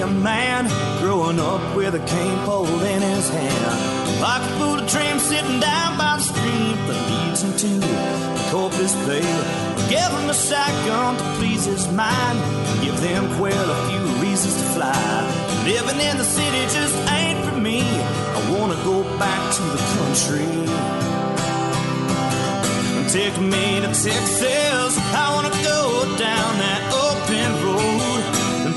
a man growing up with a cane pole in his hand. Like a fool tramp sitting down by the stream that leads him to the Corpus Bay. Give him a shotgun to please his mind. Give them quail a few reasons to fly. Living in the city just ain't for me. I wanna go back to the country. Take me to Texas. I wanna go down that open road.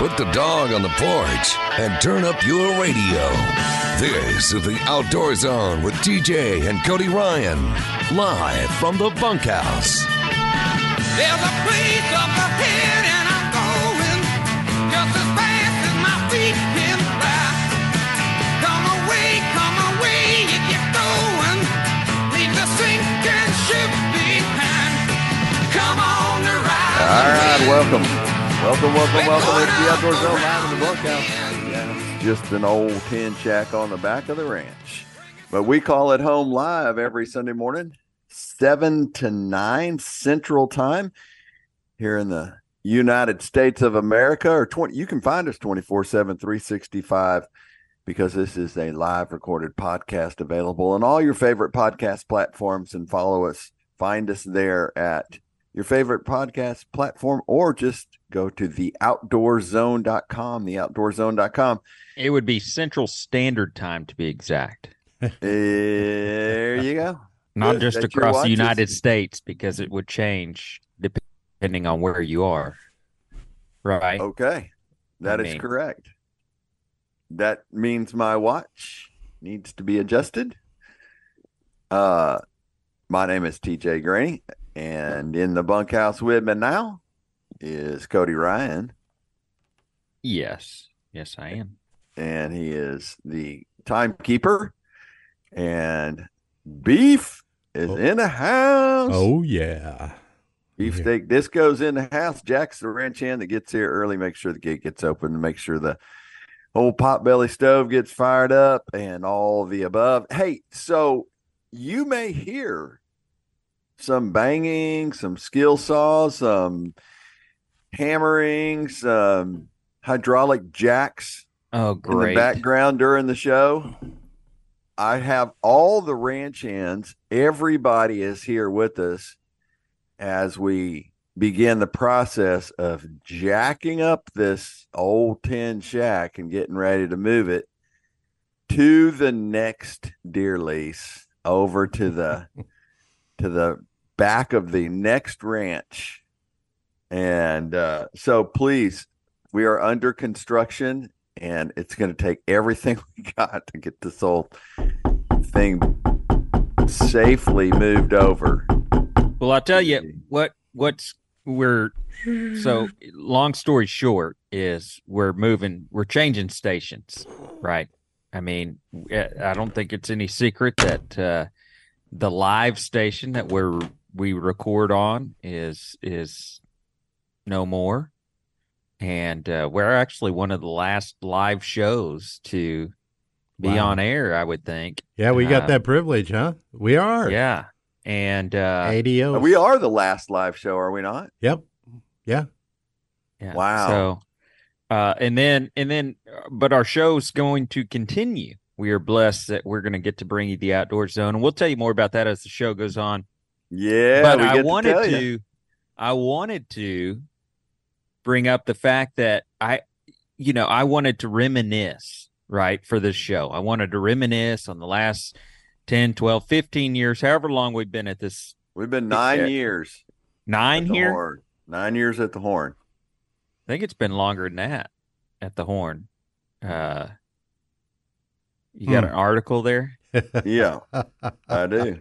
Put the dog on the porch and turn up your radio. This is the Outdoor Zone with TJ and Cody Ryan, live from the bunkhouse. There's a place up ahead and I'm going just as fast as my feet can fly. Come away, come away if you're going. Leave the sinking ship behind. Come on the ride. All right, welcome. Welcome, welcome, welcome. It's the Outdoor Zone live in the bunkhouse. Yeah, it's just an old tin shack on the back of the ranch. But we call it home live every Sunday morning, 7 to 9 Central Time here in the United States of America. Or 20, you can find us 24 7, 365 because this is a live recorded podcast available on all your favorite podcast platforms and follow us. Find us there at your favorite podcast platform or just go to the outdoorzone.com, the outdoorzone.com. It would be Central Standard Time to be exact. There you go. Not Good, just that across the United States because it would change depending on where you are. Right. Okay. that I is mean- correct. That means my watch needs to be adjusted. Uh my name is TJ Graney, and in the bunkhouse with me now is Cody Ryan, Yes. Yes, I am. and he is the timekeeper. And beef is Oh. in the house. Oh yeah. Beefsteak Disco's in the house. Jack's the ranch hand that gets here early. Make sure the gate gets open. Make sure the old potbelly stove gets fired up and all the above. Hey, so you may hear some banging, some skill saws, some hammering, some um, hydraulic jacks Oh, great! in the background during the show. I have all the ranch hands. Everybody is here with us as we begin the process of jacking up this old tin shack and getting ready to move it to the next deer lease over to the to the back of the next ranch and uh, so please we are under construction and it's going to take everything we got to get this whole thing safely moved over Well, I'll tell you what what's we're so long story short is we're moving we're changing stations, right? I mean, eh, I don't think it's any secret that uh the live station that we're we record on is is no more. And uh we're actually one of the last live shows to be Wow. on air, I would think. Yeah, we got Uh, that privilege, huh? We are. Yeah. And uh ADO. we are the last live show are we not Yep. Yeah. Yeah. Wow. So, uh, and then and then, uh, but our show's going to continue. We are blessed that we're going to get to bring you the outdoor zone, and we'll tell you more about that as the show goes on. yeah but we I wanted to, to, tell you. I wanted to bring up the fact that I, you know, I wanted to reminisce right for this show. I wanted to reminisce on the last 10, 12, 15 years, however long we've been at this we've been nine Yeah. years nine at here. horn nine years at the horn I think it's been longer than that at the horn. Uh, you got Hmm. an article there? yeah i do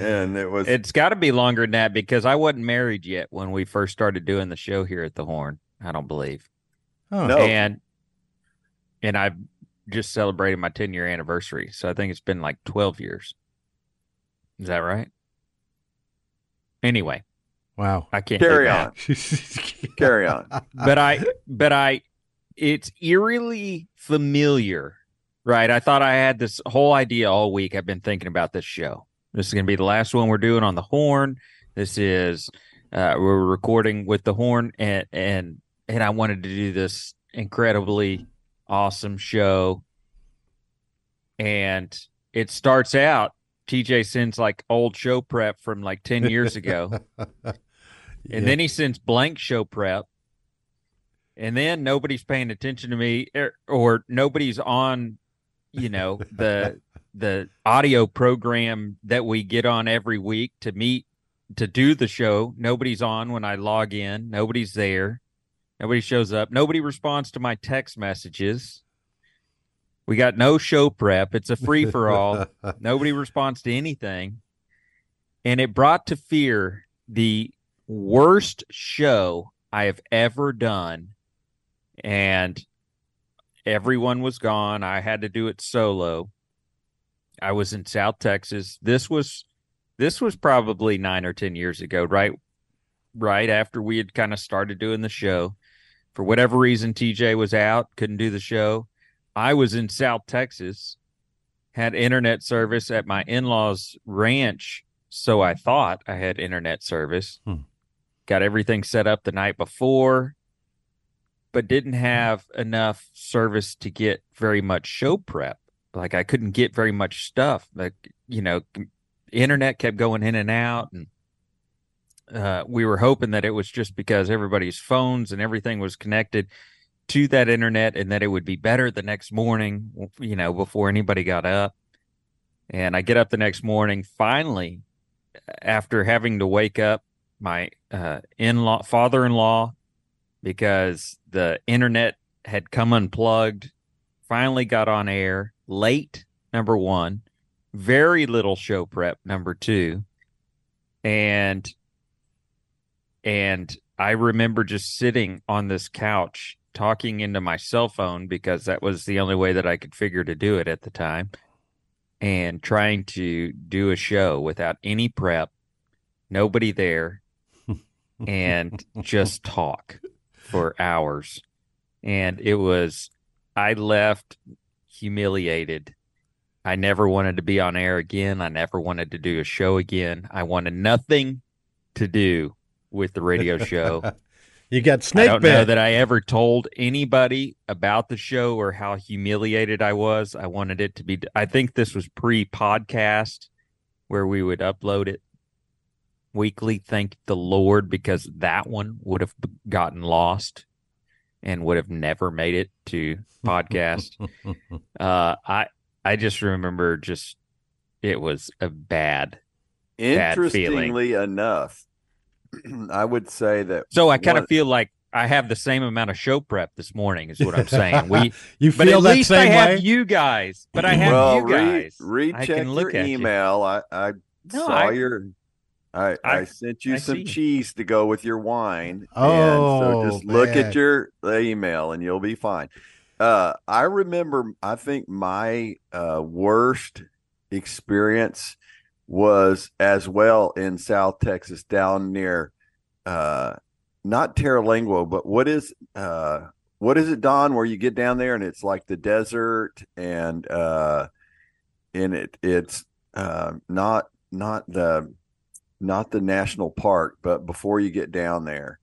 and it was It's got to be longer than that because I wasn't married yet when we first started doing the show here at the Horn. I don't believe. Oh. No. And and I've just celebrated my 10 year anniversary. So I think it's been like 12 years. Is that right? Anyway, Wow. I can't Carry on. Carry on. But I, but I, it's eerily familiar, right? I thought I had this whole idea all week. I've been thinking about this show. This is going to be the last one we're doing on the horn. This is, uh, we're recording with the horn and, and, and I wanted to do this incredibly awesome show. And it starts out, TJ sends like old show prep from like 10 years ago. And then he sends blank show prep. And then nobody's paying attention to me or, or nobody's on, you know, the the audio program that we get on every week to meet to do the show. Nobody's on when I log in. Nobody's there. Nobody shows up. Nobody responds to my text messages. We got no show prep. It's a free for all. Nobody responds to anything. And it brought to fear the worst show I have ever done. And everyone was gone. I had to do it solo. I was in South Texas. This was this was probably 9 or 10 years ago, right right after we had kind of started doing the show. For whatever reason TJ was out, couldn't do the show. I was in South Texas, had internet service at my in-laws ranch, so I thought I had internet service. Hmm. Got everything set up the night before, but didn't have enough service to get very much show prep. Like I couldn't get very much stuff. Like you know, internet kept going in and out, and uh, we were hoping that it was just because everybody's phones and everything was connected to that internet, and that it would be better the next morning. You know, before anybody got up. And I get up the next morning, finally, after having to wake up my uh, in-law, father-in-law, because the internet had come unplugged. Finally, got on air late. Number one, very little show prep. Number two, and and I remember just sitting on this couch talking into my cell phone because that was the only way that I could figure to do it at the time and trying to do a show without any prep, nobody there, and just talk for hours. And it was, I left humiliated. I never wanted to be on air again. I never wanted to do a show again. I wanted nothing to do with the radio show. you got I snake don't know bit. that I ever told anybody about the show or how humiliated I was. I wanted it to be. I think this was pre-podcast where we would upload it weekly. Thank the Lord because that one would have gotten lost and would have never made it to podcast. uh, I I just remember just it was a bad. Bad. Interestingly enough, I would say that. So I kind of feel like I have the same amount of show prep this morning. Is what I'm saying. We you But feel at that least I same have way? you guys. But I have well, you guys. Re- I recheck can look your at you. email. I, I No, saw I- your. I, I, I- sent you I some see. cheese to go with your wine. Oh, and so just look man. at your email and you'll be fine. Uh, I remember, I think my uh, worst experience was as well in South Texas, down near, uh, not Terralingo, but what is, uh, what is it, Don? Where you get down there and it's like the desert and, uh, and it it's uh, not not the not the national park, but before you get down there,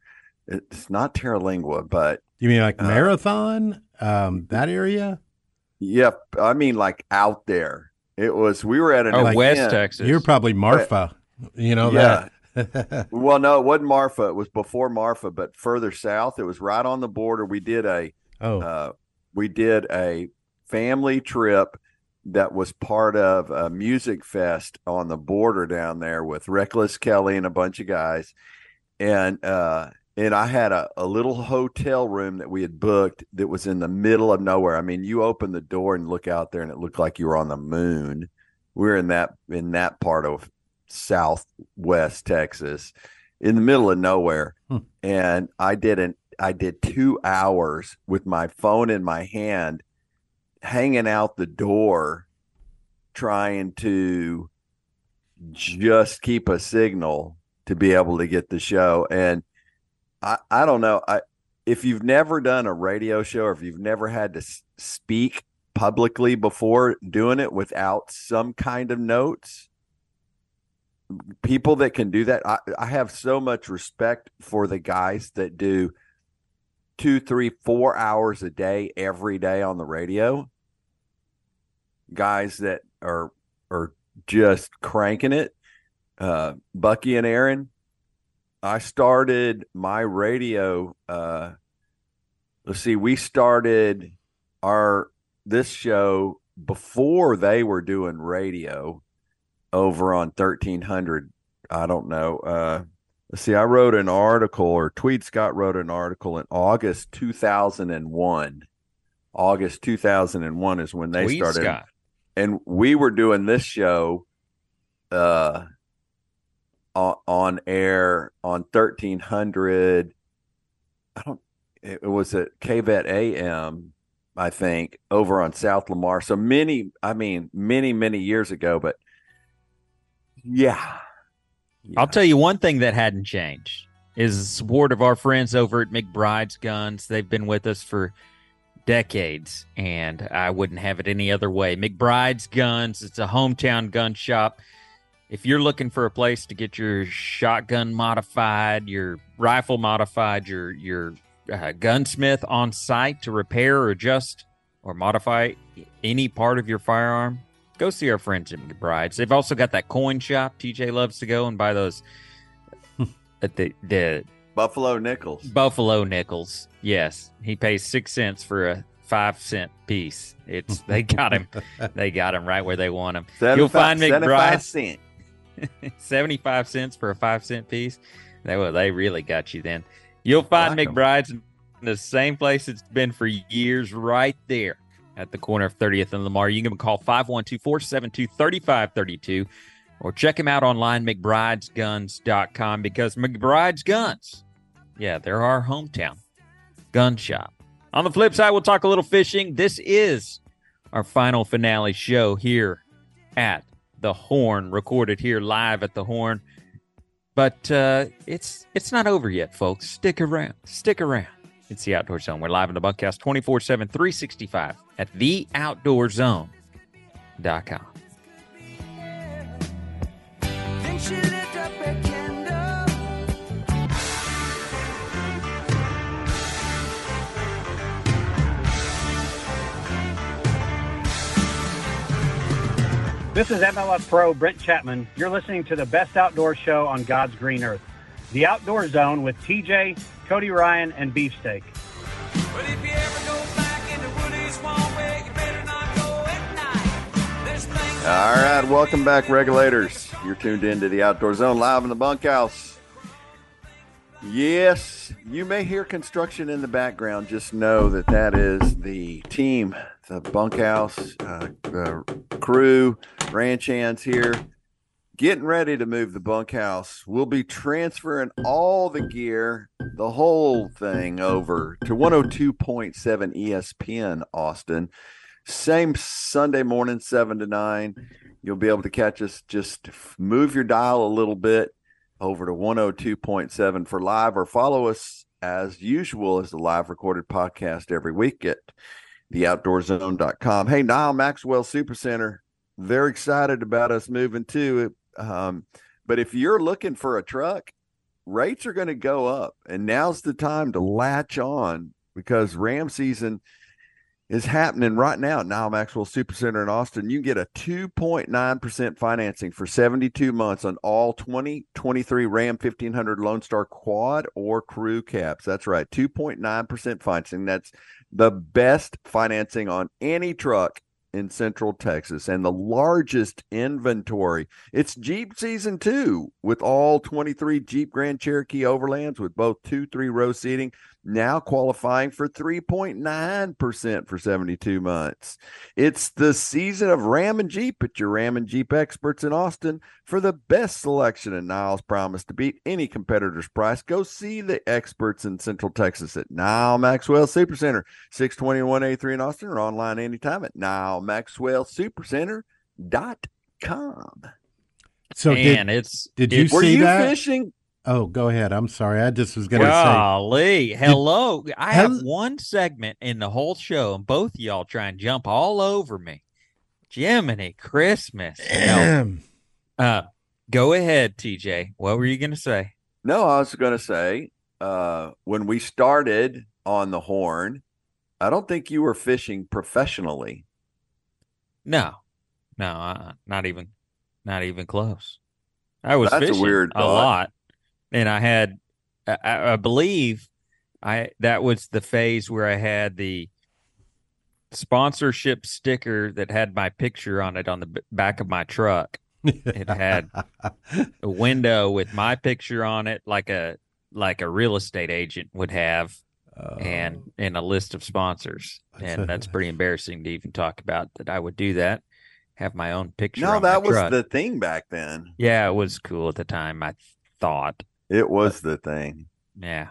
it's not Terralingua, but You mean like Uh, marathon? Um, that area? yeah, I mean like out there. It was we were at an Oh, event. West Texas. You're probably Marfa. You know Yeah. that. Well, no, it wasn't Marfa. It was before Marfa, but further south. It was right on the border. We did a oh, uh, we did a family trip that was part of a music fest on the border down there with Reckless Kelly and a bunch of guys. And uh and I had a, a little hotel room that we had booked that was in the middle of nowhere. I mean, you open the door and look out there and it looked like you were on the moon. We are in that in that part of southwest Texas, in the middle of nowhere. Hmm. And I did an I did two hours with my phone in my hand hanging out the door trying to just keep a signal to be able to get the show. And I, I don't know. I, if you've never done a radio show or if you've never had to speak publicly before doing it without some kind of notes, people that can do that, I, I have so much respect for the guys that do two, three, four hours a day every day on the radio. Guys that are are just cranking it. Uh, Bucky and Aaron, I started my radio. Uh, let's see, we started our this show before they were doing radio over on 1300. I don't know. Uh, let's see, I wrote an article, or Tweed Scott wrote an article in August 2001. August 2001 is when they Tweed started Scott. And we were doing this show uh on, on air on 1300 i don't it was at kvet am i think over on south lamar so many i mean many many years ago but yeah, Yeah. I'll tell you one thing that hadn't changed is the support of our friends over at McBride's Guns. They've been with us for decades, and I wouldn't have it any other way. McBride's Guns, it's a hometown gun shop. If you're looking for a place to get your shotgun modified, your rifle modified, your your uh, gunsmith on site to repair or adjust or modify any part of your firearm, go see our friends at McBride's. They've also got that coin shop. TJ loves to go and buy those at the the buffalo nickels Buffalo nickels. Yes, he pays six cents for a five cent piece. It's they got him. they got him right where they want him. You'll 75 find 75 McBride's cent. seventy five cents for a five cent piece. They well, they really got you then. You'll find like. McBride's in the same place it's been for years, right there at the corner of 30th and Lamar. You can call 512-472-3532 or check him out online, McBride'sGuns.com, because McBride's Guns, yeah, they're our hometown gun shop. On the flip side, we'll talk a little fishing. This is our final finale show here at the Horn, recorded here live at the Horn. But uh, it's it's not over yet, folks. Stick around. Stick around. It's the Outdoor Zone. We're live in the bunkhouse 24 7, 365 at theoutdoorzone.com. This is MLF Pro Brent Chapman. You're listening to the best outdoor show on God's green earth, The Outdoor Zone with TJ, Cody Ryan, and Beefsteak. But if you ever go back into Woody's Swamp, well, you better not go at night. There's things All right, welcome back, regulators. You're tuned in to the Outdoor Zone live in the bunkhouse. Yes, you may hear construction in the background. Just know that that is the team, the bunkhouse uh, uh, crew, ranch hands here, getting ready to move the bunkhouse. We'll be transferring all the gear, the whole thing over to 102.7 ESPN Austin. Same Sunday morning, 7 to 9. You'll be able to catch us. Just move your dial a little bit over to 102.7 for live or follow us as usual as the live recorded podcast every week at theoutdoorzone.com. Hey, Nyle Maxwell Supercenter, they're excited about us moving too. Um, but if you're looking for a truck, rates are going to go up, and now's the time to latch on because ram season is happening right now at Nyle Maxwell Supercenter in Austin. You get a 2.9% financing for 72 months on all 2023 Ram 1500 Lone Star Quad or Crew Cabs. That's right, 2.9% financing. That's the best financing on any truck in Central Texas and the largest inventory. It's Jeep season two with all 23 Jeep Grand Cherokee Overlands with both two, three row seating now qualifying for 3.9% for 72 months. It's the season of Ram and Jeep at your Ram and Jeep experts in Austin for the best selection. And Niles promise to beat any competitor's price. Go see the experts in Central Texas at Nyle Maxwell Supercenter, 621A3 in Austin, or online anytime at NyleMaxwellSupercenter.com. So and did, it's did you it's- Were see you that? fishing? Oh, go ahead. I'm sorry. I just was going to say. Golly, hello. I have Hel- one segment in the whole show, and both of y'all try and jump all over me. Jiminy Christmas. No. Uh, go ahead, TJ. What were you going to say? No, I was going to say uh, when we started on the horn, I don't think you were fishing professionally. No, no, uh, not even, not even close. I was That's a fishing weird a lot, and I had, I- I, believe, I that was the phase where I had the sponsorship sticker that had my picture on it on the back of my truck. It had a window with my picture on it, like a like a real estate agent would have, Oh, and and a list of sponsors. And that's pretty embarrassing to even talk about that I would do that. Have my own picture. No, on my that was truck. the thing back then. yeah, it was cool at the time. I thought, It was the thing. yeah,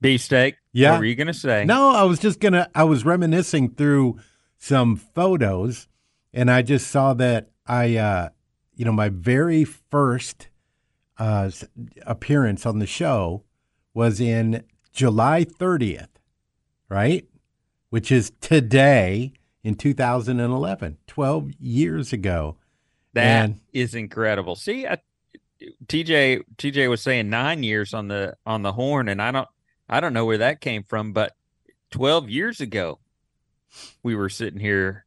beefsteak. Yeah. what were you gonna say? No, I was just gonna. I was reminiscing through some photos, and I just saw that I, uh, you know, my very first uh, appearance on the show was in July 30th, right? Which is today in 2011, 12 years ago. That is And- incredible. See, I, TJ TJ was saying nine years on the on the horn, and I don't I don't know where that came from, but twelve years ago, we were sitting here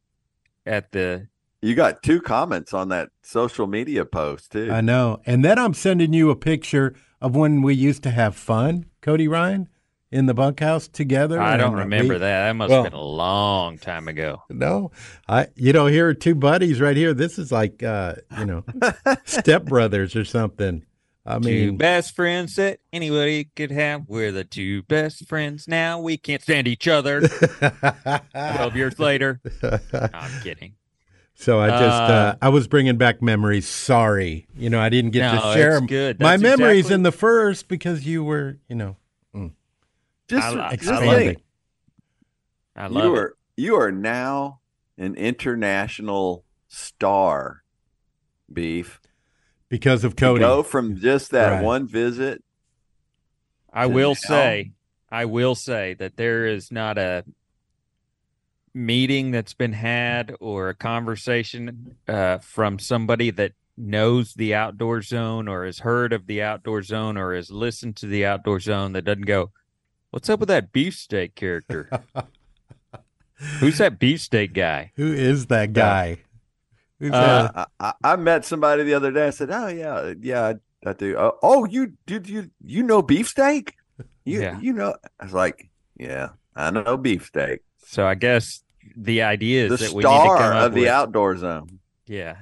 at the You got two comments on that social media post too. I know. And then I'm sending you a picture of when we used to have fun, Cody Ryan, in the bunkhouse together. I don't remember we- that. That must well- have been a long time ago. No, I. You know, here are two buddies right here. This is like, uh, you know, stepbrothers or something. I mean, two mean, best friends that anybody could have. We're the two best friends now. We can't stand each other. Twelve years later. No, I'm kidding. so I just, uh, Uh, I was bringing back memories. Sorry, you know, I didn't get No, to share it's 'em. good. my memories exactly- in the first because you were, you know, just I- I- I just love expanding. think I love you it. are you are now an international star. Beef. because of To Cody. Go from just that Right. one visit. I will now. say, I will say that there is not a meeting that's been had or a conversation uh, from somebody that knows the outdoor zone or has heard of the outdoor zone or has listened to the outdoor zone that doesn't go, "What's up with that beefsteak character? Who's that beefsteak guy?" Who is that guy? Who's Uh, that? I, I, I met somebody the other day. I said, "Oh yeah, yeah, I, I do." Oh, oh, you did you you know beefsteak? You Yeah. you know? I was like, "Yeah, I know beefsteak." So I guess the idea is The that we need to come star up of the with, outdoor zone. Yeah.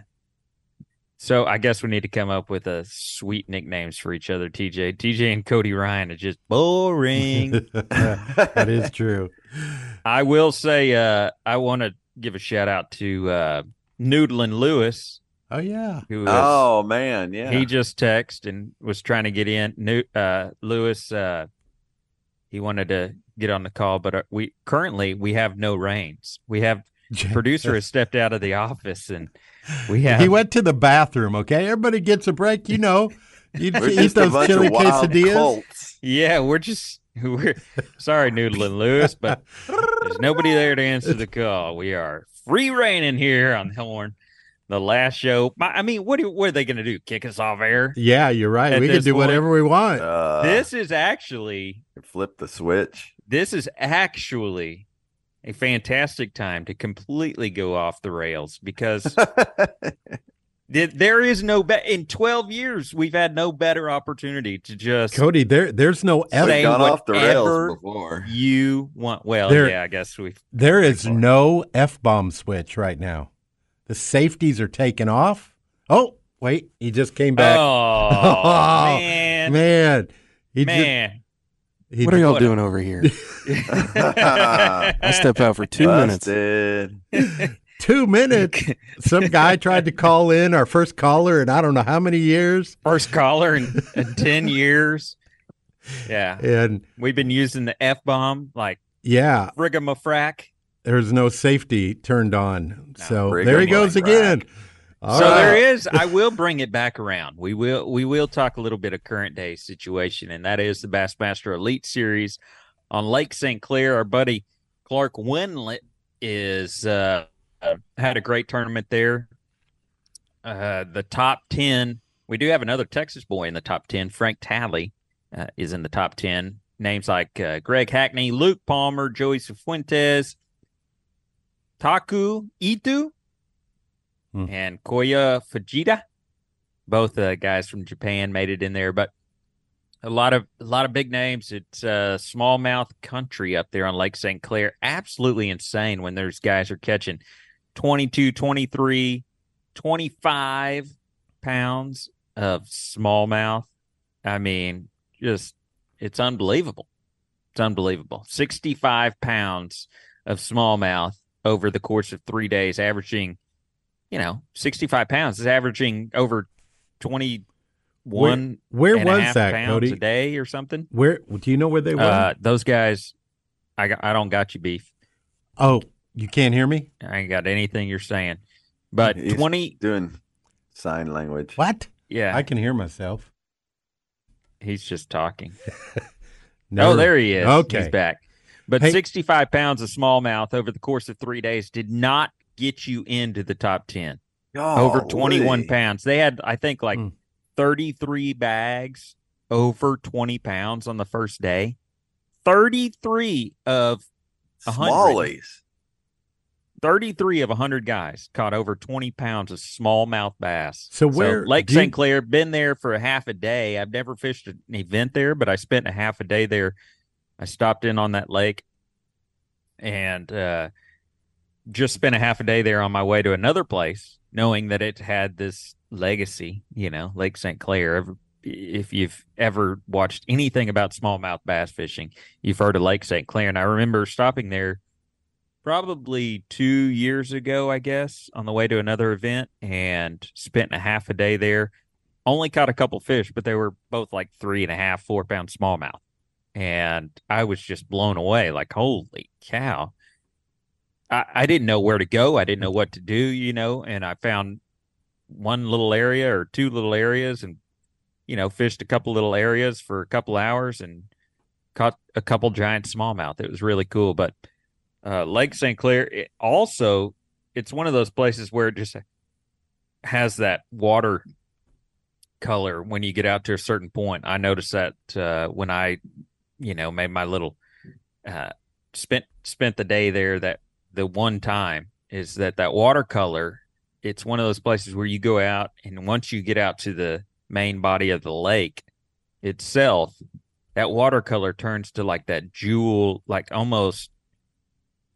So I guess we need to come up with a sweet nicknames for each other. TJ, TJ, and Cody Ryan are just boring. that is true. I will say, uh, I want to give a shout out to uh, Noodlin Lewis, Oh yeah. who is, Oh man, yeah. he just texted and was trying to get in. New uh, Lewis, uh, he wanted to get on the call, but uh, we currently we have no reins. We have producer has stepped out of the office and we have He went to the bathroom. Okay, everybody gets a break. You know, you We're eat those chili quesadillas. cults. Yeah, we're just we're sorry, Noodle and Lewis, but there's nobody there to answer the call. We are free reigning here on the Horn. The last show. I mean, what, do, what are they going to do? Kick us off air? Yeah, you're right. We can do point- whatever we want. Uh, this is actually flip the switch. this is actually a fantastic time to completely go off the rails because th- there is no be- in 12 years we've had no better opportunity to just Cody, there, there's no Say gone off the rails before you want well there, yeah I guess we there is before. no f bomb switch right now. The safeties are taken off. Oh, wait, he just came back. Oh man, man, man, he just He What are y'all What- doing over here? I step out for two minutes. two minutes. Some guy tried to call in our first caller in I don't know how many years, First caller in, in 10 years. Yeah. and We've been using the F bomb like yeah, frigamafrack. there's no safety turned on. So there he goes like again. All so right. there is I will bring it back around. We will we will talk a little bit of current day situation, and that is the Bassmaster Elite Series on Lake St. Clair. Our buddy Clark Wendlandt is uh, uh, had a great tournament there. Uh, the top ten. We do have another Texas boy in the top ten. Frank Talley uh, is in the top ten. Names like uh, Greg Hackney, Luke Palmer, Joey Cifuentes, Taku Ito, Hmm. and Kyoya Fujita. Both uh, guys from Japan made it in there, but a lot of a lot of big names. It's uh, smallmouth country up there on Lake St. Clair. Absolutely insane when there's guys are catching 22, 23, 25 pounds of smallmouth. I mean, just it's unbelievable. It's unbelievable. 65 pounds of smallmouth over the course of three days, averaging, you know, 65 pounds is averaging over 21 Where and a was half that, pounds Cody? a day or something. Where do you know where they were? Uh, those guys, I got, I don't got you beef. oh, you can't hear me? I ain't got anything you're saying. But He's 20, doing sign language. What? yeah, I can hear myself. he's just talking. no, Oh, there he is. Okay. He's back. But Hey- 65 pounds of smallmouth over the course of three days did not get you into the top 10. over 21 pounds. They had, I think, like Hmm. 33 bags over 20 pounds on the first day. 33 of hundred. Smallies. 33 of 100 guys caught over 20 pounds of smallmouth bass. So where- Lake St. Clair, been there for a half a day. I've never fished an event there, but I spent a half a day there. I stopped in on that lake and uh, just spent a half a day there on my way to another place, knowing that it had this legacy, you know, Lake St. Clair. If you've ever watched anything about smallmouth bass fishing, you've heard of Lake St. Clair. And I remember stopping there probably two years ago, I guess, on the way to another event and spent a half a day there. Only caught a couple fish, but they were both like three and a half, four pound smallmouth. And I was just blown away like, holy cow. I, I didn't know where to go. I didn't know what to do, you know, and I found one little area or two little areas and, you know, fished a couple little areas for a couple hours and caught a couple giant smallmouth. It was really cool. But uh, Lake St. Clair. It also, it's one of those places where it just has that water color when you get out to a certain point. I noticed that uh, when I, you know, made my little uh, spent spent the day there. That the one time is that that watercolor. It's one of those places where you go out and once you get out to the main body of the lake itself, that watercolor turns to like that jewel, like almost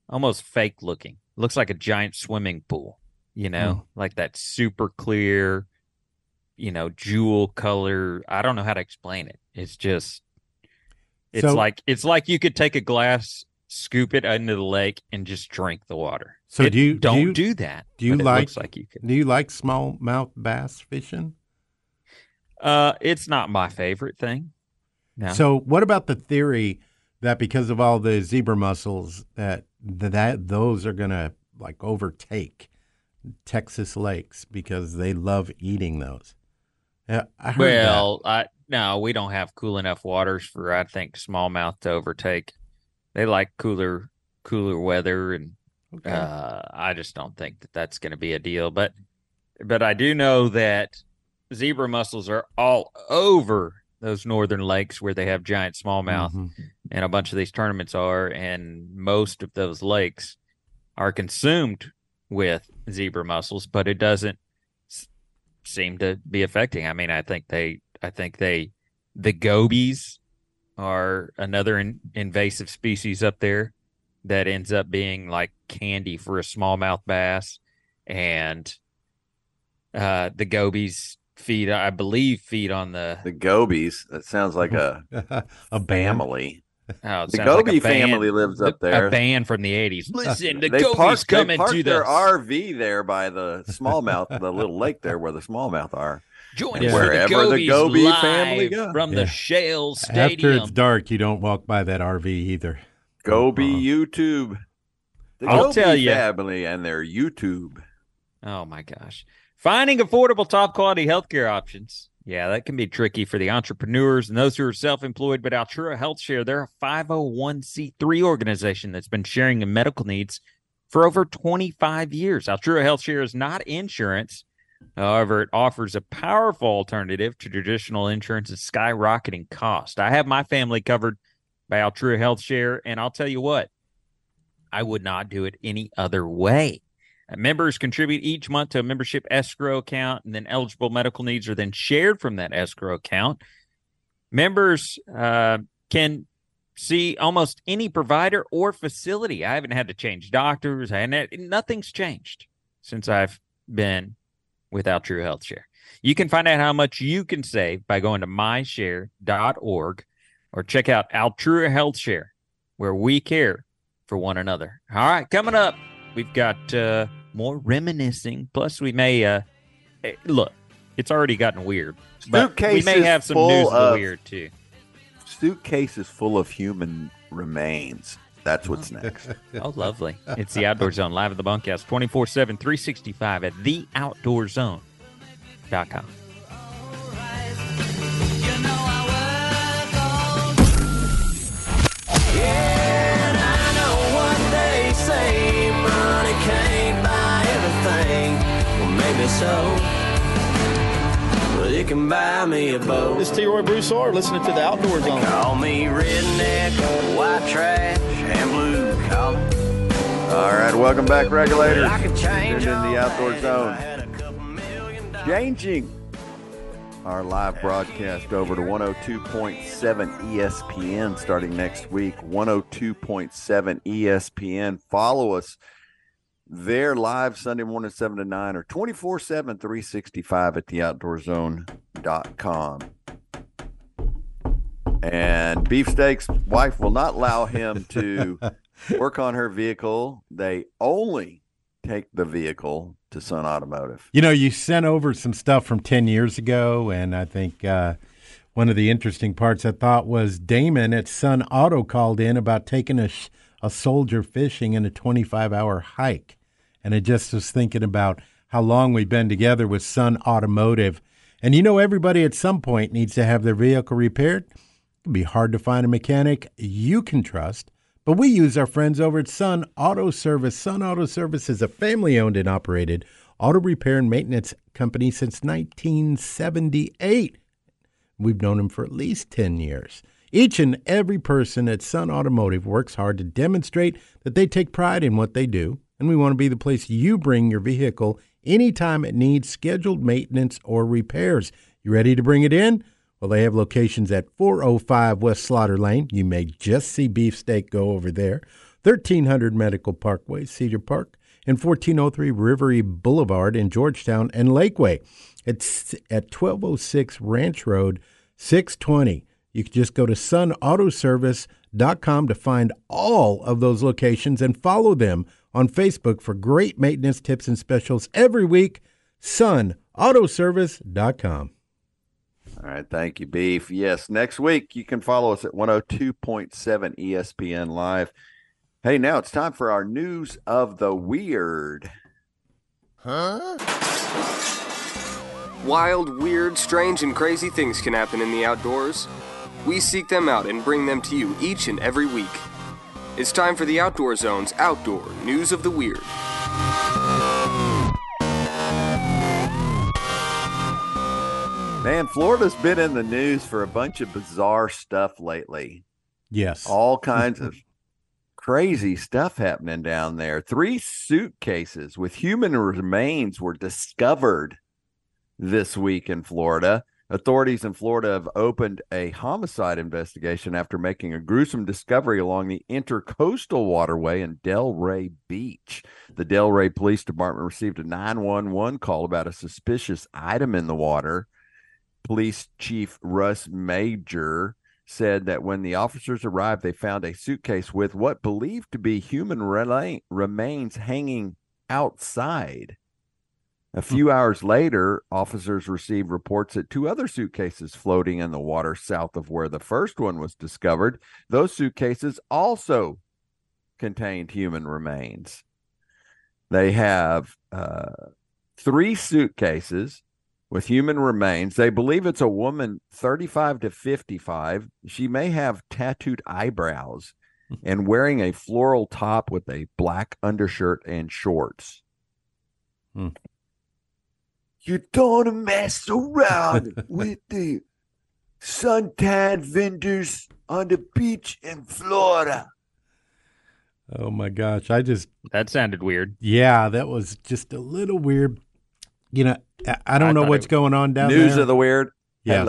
almost fake looking. Looks like a giant swimming pool, you know, hmm. like that super clear, you know, jewel color. I don't know how to explain it. It's just it's So- like it's like you could take a glass, scoop it into the lake and just drink the water. So It- do you- do don't you- do that? do you like- like you. Do you like smallmouth bass fishing? Uh it's not my favorite thing. No. So, what about the theory that because of all the zebra mussels that that those are going to like overtake Texas lakes because they love eating those? Yeah, I heard that. Well, I no, we don't have cool enough waters for I think smallmouth to overtake. They like cooler cooler weather and Okay. uh I just don't think that that's going to be a deal, but but I do know that zebra mussels are all over those northern lakes where they have giant smallmouth Mhm. and a bunch of these tournaments are and most of those lakes are consumed with zebra mussels but it doesn't s- seem to be affecting i mean i think they i think they the gobies are another in, invasive species up there that ends up being like candy for a smallmouth bass and uh the gobies feed i believe feed on the The gobies. That sounds like a a bam. family. Oh, The sounds like band- family lives up there. A band from the eighties. Listen, the they Gobi's parked, they coming to their the RV there by the smallmouth, the little lake there where the smallmouth are. Join Yeah. us for the Wherever the Gobi's Gobi live family go. from Yeah. the Shale After Stadium. it's dark, you don't walk by that RV either. Gobi Uh-uh. YouTube. The I'll Gobi tell ya. family and their YouTube. Oh my gosh. Finding affordable, top quality healthcare options. Yeah, that can be tricky for the entrepreneurs and those who are self employed, but Altrua Health Share, they're a 501c3 organization that's been sharing in medical needs for over 25 years. Altrua Health Share is not insurance. However, it offers a powerful alternative to traditional insurance's skyrocketing cost. I have my family covered by Altrua Health Share, and I'll tell you what, I would not do it any other way. Uh, Members contribute each month to a membership escrow account, and then eligible medical needs are then shared from that escrow account. Members uh, can see almost any provider or facility. I haven't had to change doctors. and nothing's changed since I've been with Altrua Health Share. You can find out how much you can save by going to myshare.org or check out Altrua Health Share, where we care for one another. All right, coming up, we've got uh, more reminiscing. Plus, we may uh, eh, look. It's already gotten weird, but we may have some news of- weird too. Suitcases full of human remains. That's what's oh. next. Oh, lovely! It's the Outdoor Zone live at the bunkhouse, 24-7, 365 at theoutdoorzone.com. And I can buy me a boat. This is T. Roy Broussard listening to the Outdoor Zone. Call me redneck, white trash, and blue collar. All right, welcome back, regulators. I could change Tuned in the Outdoor Zone. I had a couple million dollars. Changing our live broadcast over to 102.7 ESPN starting next week. 102.7 ESPN. Follow us there live Sunday morning, 7 to 9 or 24 7, 365 at theoutdoorzone.com. And Beefsteak's wife will not allow him to work on her vehicle. They only take the vehicle to Sun Automotive. You know, you sent over some stuff from 10 years ago, and I think uh, one of the interesting parts I thought was Damon at Sun Auto called in about taking a, sh- a soldier fishing in a 25 hour hike. And I just was thinking about how long we've been together with Sun Automotive. And you know, everybody at some point needs to have their vehicle repaired. It can be hard to find a mechanic you can trust. But we use our friends over at Sun Auto Service. Sun Auto Service is a family owned and operated auto repair and maintenance company since 1978. We've known them for at least 10 years. Each and every person at Sun Automotive works hard to demonstrate that they take pride in what they do, and we want to be the place you bring your vehicle anytime it needs scheduled maintenance or repairs. You ready to bring it in? Well, they have locations at 405 West Slaughter Lane. You may just see Beefsteak go over there. 1300 Medical Parkway, Cedar Park, and 1403 Rivery Boulevard in Georgetown and Lakeway. It's at 1206 Ranch Road, 620. You can just go to sunautoservice.com to find all of those locations and follow them on Facebook for great maintenance tips and specials every week. Sunautoservice.com. All right, thank you, Beef. Yes, next week you can follow us at 102.7 ESPN Live. Hey, now it's time for our news of the weird. Huh? Wild, weird, strange, and crazy things can happen in the outdoors. We seek them out and bring them to you each and every week. It's time for the Outdoor Zone's Outdoor News of the Weird. Man, Florida's been in the news for a bunch of bizarre stuff lately. Yes. All kinds of crazy stuff happening down there. Three suitcases with human remains were discovered this week in Florida. Authorities in Florida have opened a homicide investigation after making a gruesome discovery along the intercoastal waterway in Delray Beach. The Delray Police Department received a 911 call about a suspicious item in the water. Police Chief Russ Major said that when the officers arrived, they found a suitcase with what believed to be human remains hanging outside. A few hours later, officers received reports that two other suitcases floating in the water south of where the first one was discovered. Those suitcases also contained human remains. They have uh, three suitcases with human remains. They believe it's a woman 35 to 55. She may have tattooed eyebrows and wearing a floral top with a black undershirt and shorts. Hmm. You don't mess around with the suntan vendors on the beach in Florida. Oh my gosh, I just That sounded weird. yeah, that was just a little weird. You know, I, I don't I know what's it- going on down News there. News of the weird. Yes.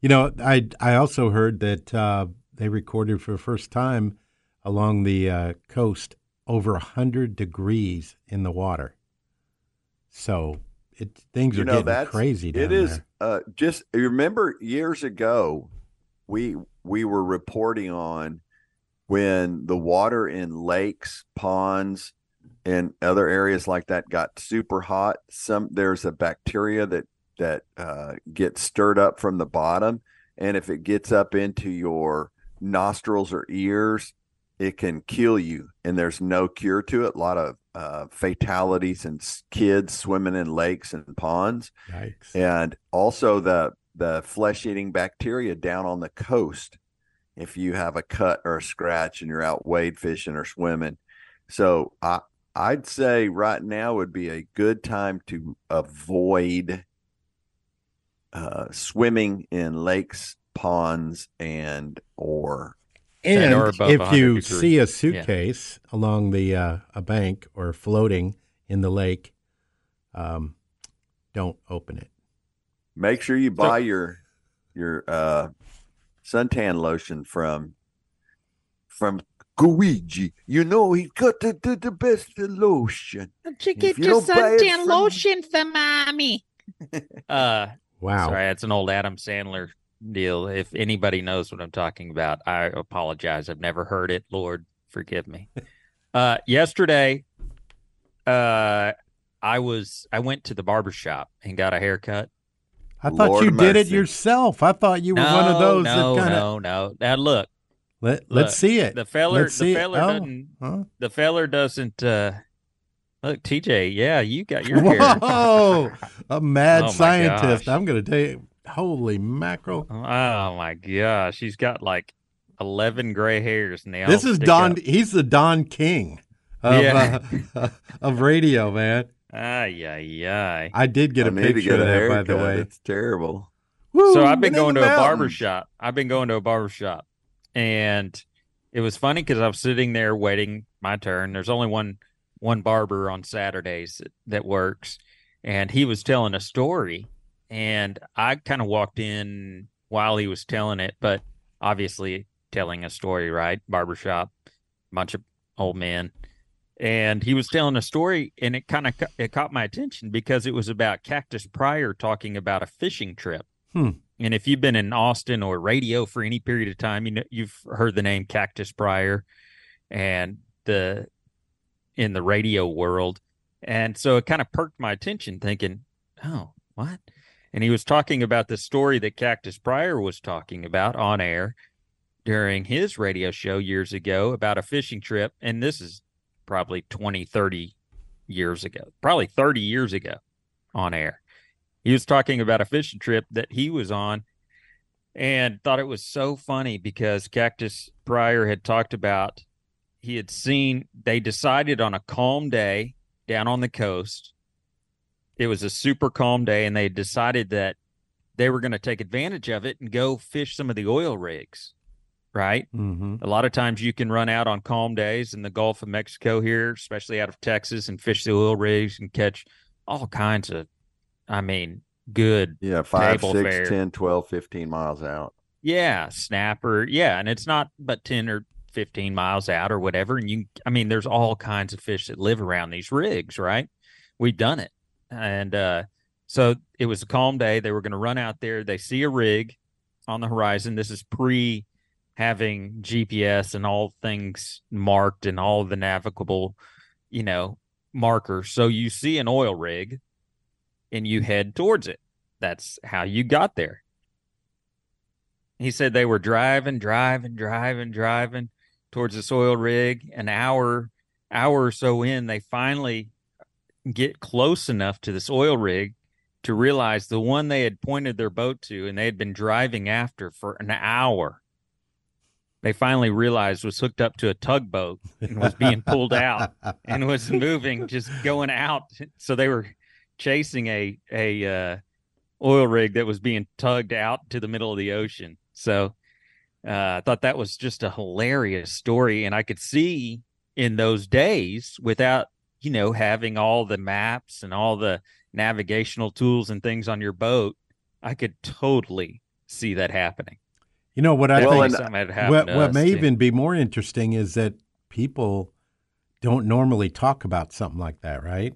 You know, I I also heard that uh, they recorded for the first time along the uh, coast over hundred degrees in the water. So it things you are know getting crazy down it is uh just remember years ago we we were reporting on when the water in lakes ponds and other areas like that got super hot some there's a bacteria that that uh, gets stirred up from the bottom. And if it gets up into your nostrils or ears it can kill you and there's no cure to it. A lot of uh, fatalities and kids swimming in lakes and ponds. Yikes. and also the the flesh eating bacteria down on the coast if you have a cut or a scratch and you're out wade fishing or swimming. So i i'd say right now would be a good time to avoid uh, swimming in lakes ponds and or And or And above if you degrees. see a suitcase along the uh, a bank or floating in the lake, um, don't open it. make sure you buy your your uh suntan lotion from from Guiji. You know he got the, the, the best lotion. Don't you If get you your don't buy it suntan from- lotion for mommy? Uh, Wow. Sorry, that's an old Adam Sandler deal. If anybody knows what I'm talking about, I apologize. I've never heard it. Lord, forgive me. Uh, yesterday, uh, I was I went to the barber shop and got a haircut. I thought Lord you did it yourself. I thought you were one of those no, that kind of no, no. Now look, let look, let's see it. the feller, Let's the see it. feller Oh, doesn't, huh? the feller doesn't. uh Look, TJ, yeah, you got your hair. Whoa, a mad Oh, scientist. gosh. I'm going to tell you. Holy mackerel! Oh my gosh, he's got like eleven gray hairs, now. This is Don. up. He's the Don King of Yeah. uh, of radio, man. Ay, ay, ay. I did get I a picture get of a that, by the way. It's terrible. Woo, so I've been going the to a barber shop. I've been going to a barber shop, and it was funny because I was sitting there waiting my turn. There's only one one barber on Saturdays that, that works, and he was telling a story, and I kind of walked in while he was telling it, but obviously telling a story, right? Barbershop, bunch of old men. And he was telling a story, and it kind of it caught my attention because it was about Cactus Pryor talking about a fishing trip. Hmm. And if you've been in Austin or radio for any period of time, you know you've heard the name Cactus Pryor and the in the radio world. And so it kind of perked my attention thinking, "Oh, what?" And he was talking about the story that Cactus Pryor was talking about on air during his radio show years ago about a fishing trip and this is probably 20 30 years ago. Probably 30 years ago on air. He was talking about a fishing trip that he was on and thought it was so funny because Cactus Pryor had talked about he had seen they decided on a calm day down on the coast. It was a super calm day and they decided that they were going to take advantage of it and go fish some of the oil rigs. Right? Mm-hmm. A lot of times you can run out on calm days in the Gulf of Mexico here, especially out of Texas, and fish the oil rigs and catch all kinds of, I mean, good. Yeah, five, six, fare. 10, 12, 15 miles out. Yeah, snapper. Yeah, and it's not but 10 or 15 miles out or whatever. And you, I mean, there's all kinds of fish that live around these rigs, right? We've done it. And uh, so it was a calm day. They were going to run out there. They see a rig on the horizon. This is pre having GPS and all things marked and all the navigable, you know, markers. So you see an oil rig and you head towards it. That's how you got there. He said they were driving, driving, driving, driving towards this oil rig. An hour, hour or so in, they finally get close enough to this oil rig to realize the one they had pointed their boat to and they had been driving after for an hour. They finally realized was hooked up to a tugboat and was being pulled out and was moving just going out. So they were chasing a a uh, oil rig that was being tugged out to the middle of the ocean. So uh, i thought that was just a hilarious story. And i could see in those days without you know having all the maps and all the navigational tools and things on your boat, I could totally see that happening. You know what I Well, think? and- uh, Something What, what may too. even be more interesting is that people don't normally talk about something like that, right?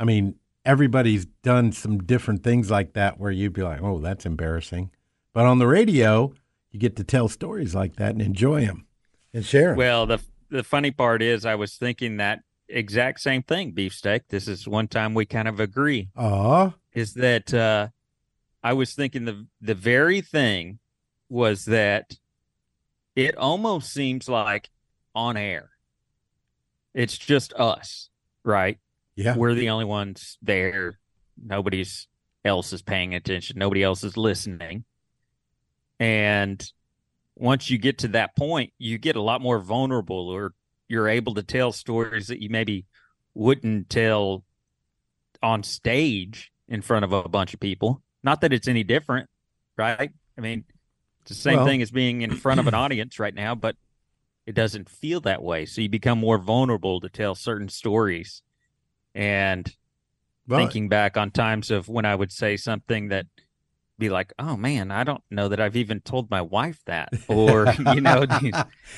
I mean, everybody's done some different things like that where you'd be like, "Oh, that's embarrassing," but on the radio, you get to tell stories like that and enjoy them and share them. Well, the the funny part is, I was thinking that exact same thing, beefsteak. This is one time we kind of agree. Aw, Is that uh, I was thinking the the very thing was that it almost seems like on air. It's just us, right? yeah, We're the only ones there. Nobody's else is paying attention. Nobody else is listening. And once you get to that point, you get a lot more vulnerable or you're able to tell stories that you maybe wouldn't tell on stage in front of a bunch of people. Not that it's any different, right? I mean, it's the same Well- thing as being in front of an audience right now, but it doesn't feel that way. So you become more vulnerable to tell certain stories. And well, thinking back on times of when I would say something that be like, "Oh man, I don't know that I've even told my wife that," or you know,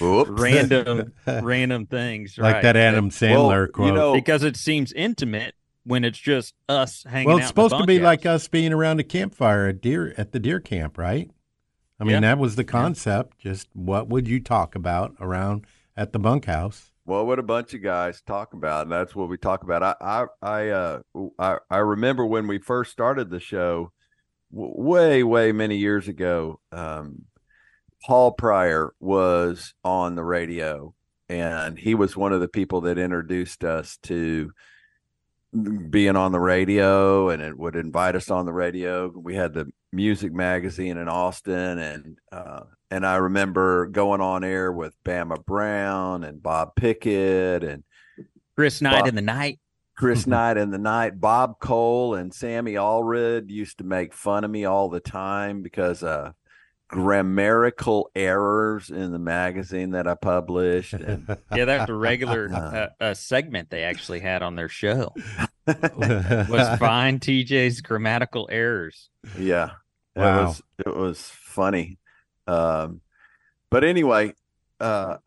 random random things, like right? that Adam Sandler Well, quote. you know, because it seems intimate when it's just us hanging. well, it's in supposed to be like us being around a campfire at deer at the deer camp, right? I mean, Yeah. that was the concept. Just what would you talk about around at the bunkhouse? What would a bunch of guys talk about? And that's what we talk about. I I I uh I, I remember when we first started the show, w- way way many years ago. Um, Paul Pryor was on the radio, and he was one of the people that introduced us to being on the radio, and it would invite us on the radio. We had the music magazine in Austin, and uh, and I remember going on air with Bama Brown and Bob Pickett and Chris Knight Bob- in the night. Chris Knight in the night. Bob Cole and Sammy Allred used to make fun of me all the time because uh grammatical errors in the magazine that I published. And Yeah, that was a regular uh, uh, segment they actually had on their show. Was find TJ's grammatical errors. yeah, it was it was funny. Um, but anyway, uh,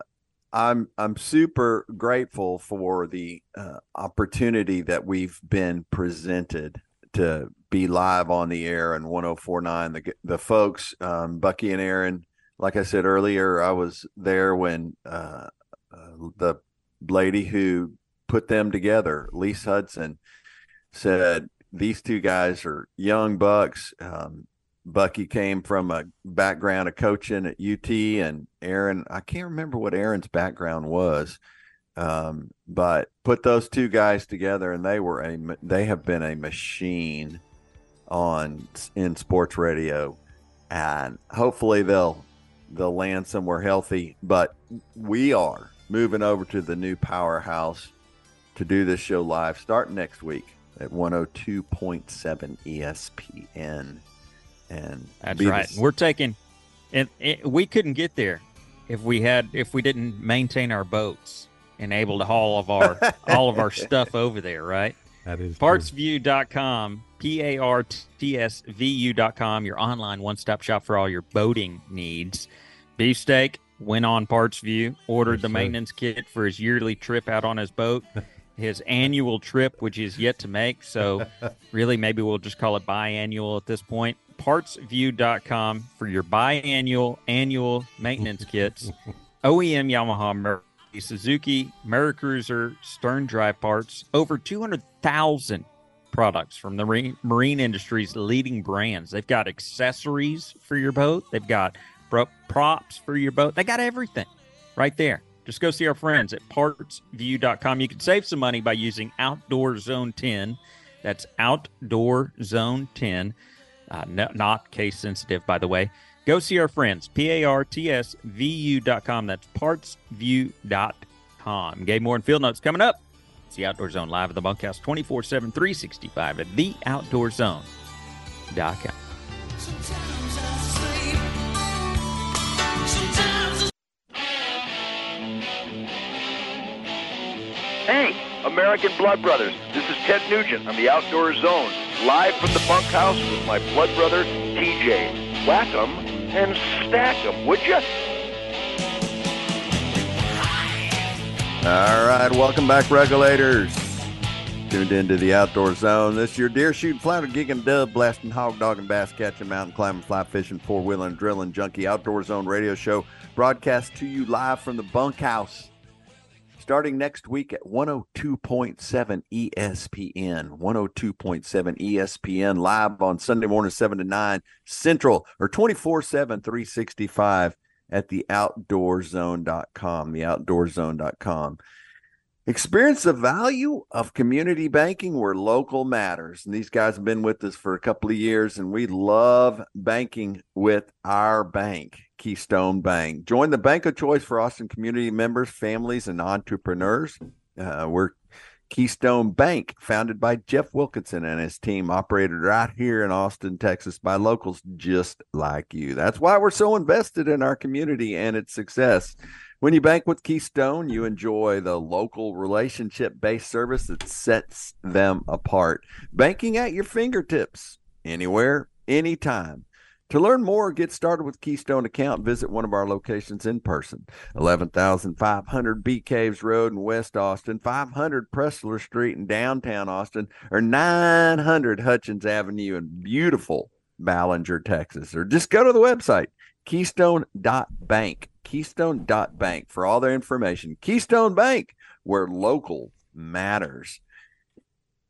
I'm I'm super grateful for the uh, opportunity that we've been presented to be live on the air and 1049 the the folks um, Bucky and Aaron. Like I said earlier I was there when uh, uh, the lady who put them together Lise Hudson said these two guys are young bucks um, Bucky came from a background of coaching at UT, and Aaron, I can't remember what Aaron's background was, um, but put those two guys together, and they were a they have been a machine on in sports radio, and hopefully they'll they'll land somewhere healthy. But we are moving over to the new powerhouse to do this show live, starting next week at 102.7 ESPN. And That's be right. s- We're taking, and it, we couldn't get there if we had if we didn't maintain our boats and able to haul of our all of our stuff over there. Right. That is true. PartsVu.com, P A R T S V U.com, your online one stop shop for all your boating needs. Beefsteak went on Partsview, ordered Yes, the sir. maintenance kit for his yearly trip out on his boat, his annual trip, which is yet to make. So, really, maybe we'll just call it biannual at this point. partsvu.com for your biannual, annual maintenance kits. OEM Yamaha, Mercury, Suzuki, MerCruiser, Stern Drive parts. Over 200,000 products from the marine, marine industry's leading brands. They've got accessories for your boat. They've got pro- props for your boat. They got everything right there. Just go see our friends at partsvu.com. You can save some money by using Outdoor Zone 10. That's Outdoor Zone 10. Uh, no, not case sensitive, by the way. Go see our friends, P A R T S V U.com. That's partsvu.com. Gabe Moore and Field Notes coming up. It's the Outdoor Zone live at the bunkhouse 24 7, 365 at theoutdoorzone.com. Hey, American Blood Brothers. This is Ted Nugent on the Outdoor Zone, live from the bunkhouse with my blood brother, TJ. Whack 'em and stack 'em, would ya? All right, welcome back, regulators. Tuned into the outdoor zone. This is your deer shooting, flounder, gigging, dub, blasting, hog dogging, bass catching, mountain climbing, fly fishing, four wheeling, drilling, junkie outdoor zone radio show broadcast to you live from the bunkhouse. Starting next week at 102.7 ESPN, 102.7 ESPN live on Sunday morning, 7 to 9 Central or 24 7, 365 at the outdoorzone.com, the outdoorzone.com. Experience the value of community banking where local matters. And these guys have been with us for a couple of years, and we love banking with our bank, Keystone Bank. Join the bank of choice for Austin community members, families, and entrepreneurs. Uh, we're Keystone Bank, founded by Jeff Wilkinson and his team, operated right here in Austin, Texas, by locals just like you. That's why we're so invested in our community and its success. When you bank with Keystone, you enjoy the local relationship based service that sets them apart. Banking at your fingertips, anywhere, anytime. To learn more, get started with Keystone account. Visit one of our locations in person. 11,500 Bee Caves Road in West Austin, 500 Pressler Street in downtown Austin, or 900 Hutchins Avenue in beautiful Ballinger, Texas. Or just go to the website, keystone.bank. Keystone.bank for all their information. Keystone Bank, where local matters.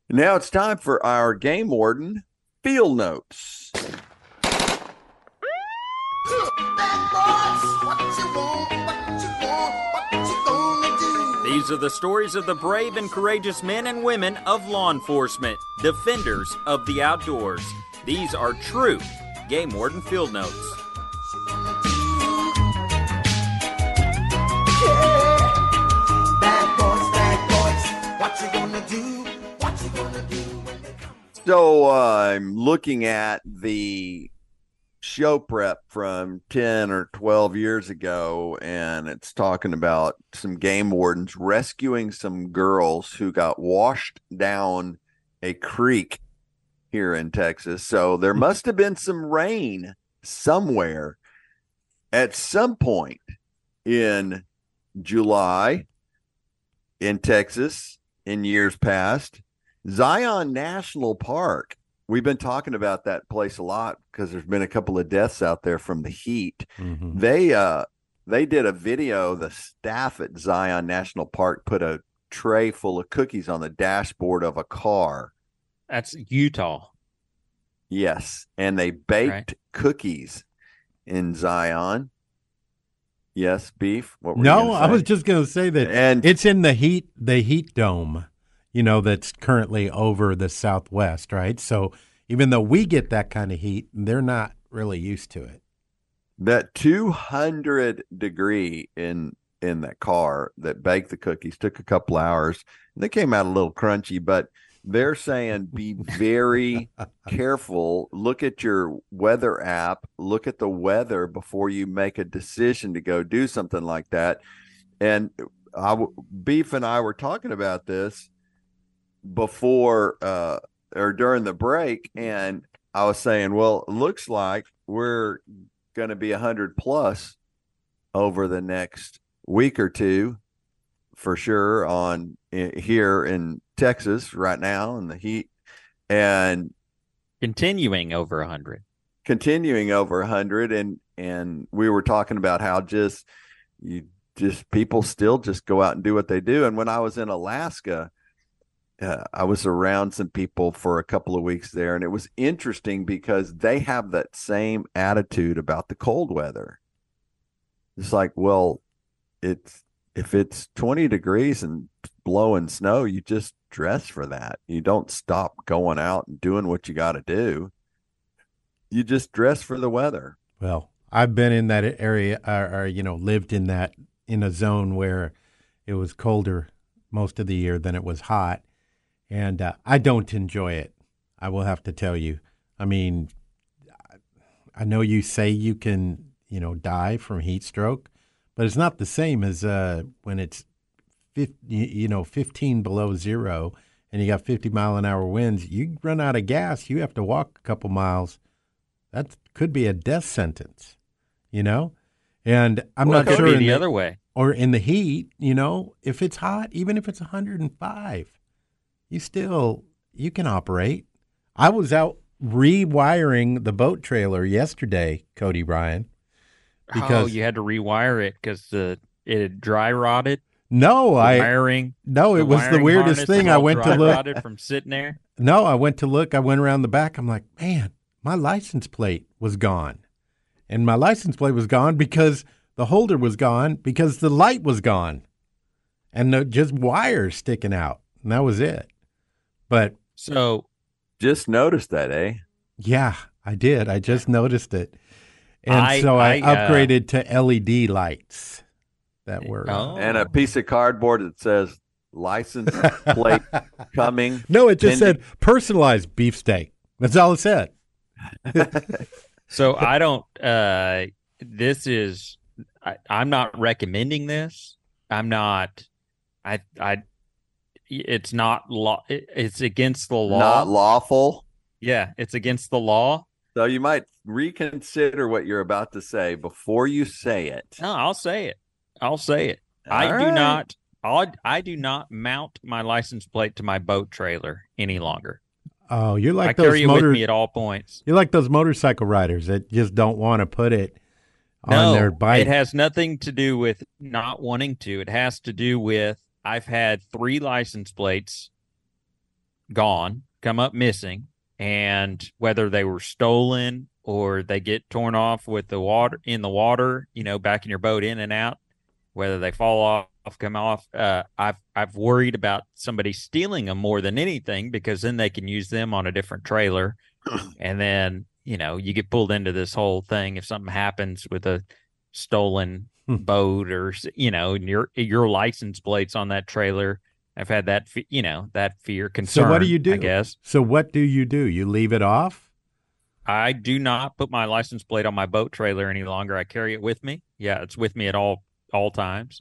Now it's time for our game warden field notes. These are the stories of the brave and courageous men and women of law enforcement, defenders of the outdoors. These are true Game Warden Field Notes. So uh, I'm looking at the show prep from 10 or 12 years ago, and it's talking about some game wardens rescuing some girls who got washed down a creek here in Texas. So there hmm. must have been some rain somewhere at some point in July in Texas in years past. Zion National Park. We've been talking about that place a lot because there's been a couple of deaths out there from the heat. Mhm. They uh they did a video, the staff at Zion National Park put a tray full of cookies on the dashboard of a car. That's Utah. Yes, and they baked Right. cookies in Zion. Yes, beef. What were No, gonna I was just going to say that And- it's in the heat, the heat dome, you know, that's currently over the Southwest, right? So even though we get that kind of heat, they're not really used to it. that 200 degree in in that car that baked the cookies took a couple hours and they came out a little crunchy but they're saying be very careful look at your weather app look at the weather before you make a decision to go do something like that and I, beef and i were talking about this before uh or during the break and i was saying well it looks like we're going to be 100 plus over the next week or two for sure on here in Texas right now in the heat and Continuing over 100. continuing over 100 and and we were talking about how just you just people still just go out and do what they do and when i was in alaska uh, i was around some people for a couple of weeks there and it was interesting because they have that same attitude about the cold weather. It's like well it's if it's 20 degrees and blowing snow you just dress for that. You don't stop going out and doing what you got to do. You just dress for the weather. Well, I've been in that area, or, or you know, lived in that in a zone where it was colder most of the year than it was hot, and uh, I don't enjoy it. I will have to tell you. I mean, I know you say you can, you know, die from heat stroke, but it's not the same as uh, when it's, 50, you know, 15 below zero and you got 50 mile an hour winds. You run out of gas, you have to walk a couple miles. That could be a death sentence, you know? And I'm Well, not it could sure be in the other way. Or in the heat, you know, if it's hot, even if it's 105, you still you can operate. I was out rewiring the boat trailer yesterday, Cody Ryan. oh, you had to rewire it because the it had dry rotted. No, The I wiring. No, it was the weirdest thing. I went to look. from sitting there. No, I went to look. I went around the back. I'm like, man, my license plate was gone. And my license plate was gone because the holder was gone because the light was gone. And the, just wires sticking out. And that was it. But So just noticed that eh yeah, I did. I just noticed it. And I- so I, I, uh, upgraded to LED lights that were. uh, Oh. and a piece of cardboard that says license plate coming no, it just pending. said personalized beefsteak. That's all it said. So I don't. Uh, this is. I, I'm not recommending this. I'm not. I. I. It's not law. It's against the law. not lawful Yeah, it's against the law. so you might reconsider what you're about to say before you say it No, I'll say it. I'll say it. I All do not. I, I do not mount my license plate to my boat trailer any longer. Oh, you're like I those carry it with me at all points. You're like those motorcycle riders that just don't want to put it on no, their bike. It has nothing to do with not wanting to. It has to do with I've had three license plates gone, come up missing, and whether they were stolen or they get torn off with the water in the water, you know, backing your boat in and out, whether they fall off, come off. Uh, I've I've worried about somebody stealing them more than anything because then they can use them on a different trailer, and then you know you get pulled into this whole thing if something happens with a stolen. Boat or you know your your license plates on that trailer. I've had that fe- you know that fear concern. so what do you do? I guess So what do you do? You leave it off? I do not put my license plate on my boat trailer any longer. I carry it with me. Yeah, it's with me at all all times.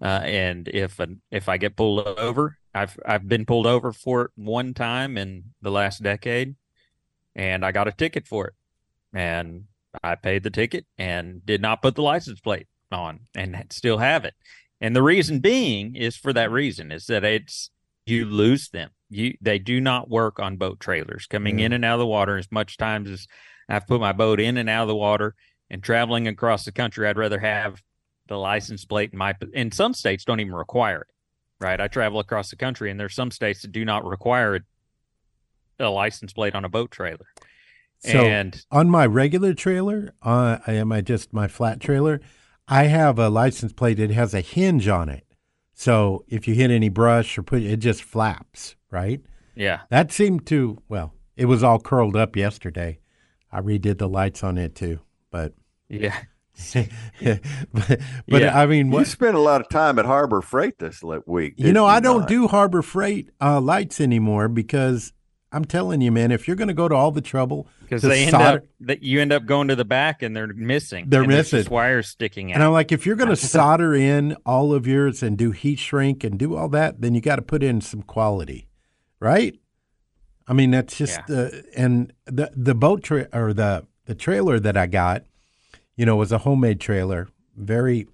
Uh, and if an, if I get pulled over, I've I've been pulled over for it one time in the last decade, and I got a ticket for it, and I paid the ticket and did not put the license plate on, and still have it. And the reason being is for that reason is that it's you lose them. You they do not work on boat trailers coming in and out of the water as much times as I've put my boat in and out of the water and traveling across the country. I'd rather have the license plate in my in some states don't even require it. Right, I travel across the country and there's some states that do not require a license plate on a boat trailer. So and on my regular trailer, uh, am I just my flat trailer? I have a license plate. It has a hinge on it, so if you hit any brush or put it just flaps, right? yeah, That seemed to well, it was all curled up yesterday. I redid the lights on it too, but yeah. but, but Yeah. I mean, you spent a lot of time at harbor freight this week you know, did I don't not? do Harbor Freight uh, lights anymore because I'm telling you, man, if you're going to go to all the trouble because they end up that you end up going to the back and they're missing. They're and missing. wires sticking out. And I'm like, if you're going to solder in all of yours and do heat shrink and do all that, then you got to put in some quality, right? I mean, that's just uh, and the the boat tra- or the the trailer that I got, you know, was a homemade trailer. Very,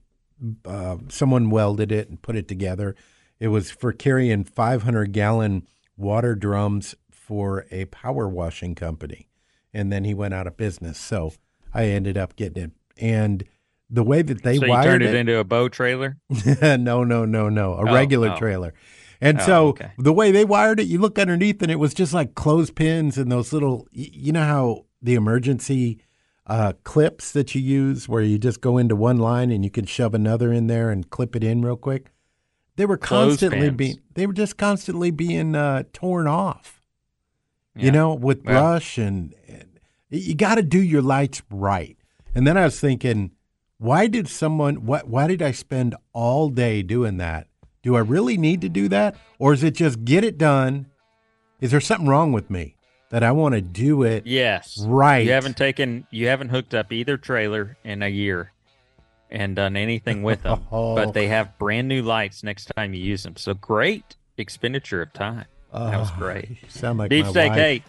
uh, someone welded it and put it together. It was for carrying 500 gallon water drums for a power washing company. and then he went out of business. So I ended up getting it. And the way that they so you wired turned it, it, into a bow trailer. no, no, no, no, a Oh, regular oh. trailer. And Oh, so okay. the way they wired it, you look underneath and it was just like clothespins and those little, you know how the emergency uh, clips that you use where you just go into one line and you can shove another in there and clip it in real quick. They were constantly being, they were just constantly being uh, torn off, Yeah. you know, with Well- brush and, and you got to do your lights right. And then I was thinking, why did someone what why did I spend all day doing that? Do I really need to do that? Or is it just get it done? Is there something wrong with me that I want to do it Yes. right? You haven't taken, you haven't hooked up either trailer in a year and done anything with them, but they have brand new lights next time you use them. So great expenditure of time. That was Oh, great. you sound like Beef my steak, wife. hey,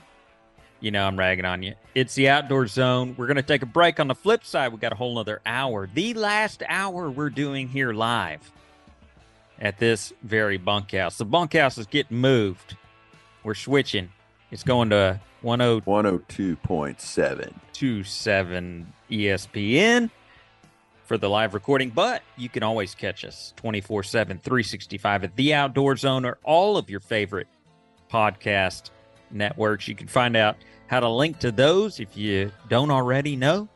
you know I'm ragging on you. It's the outdoor zone. We're going to take a break. On the flip side, we got a whole nother hour. The last hour we're doing here live at this very bunkhouse. The bunkhouse is getting moved. We're switching. It's going to 10- 102.7. 27 ESPN for the live recording, but you can always catch us 24 7, 365 at The Outdoor Zone or all of your favorite podcast networks. You can find out how to link to those if you don't already know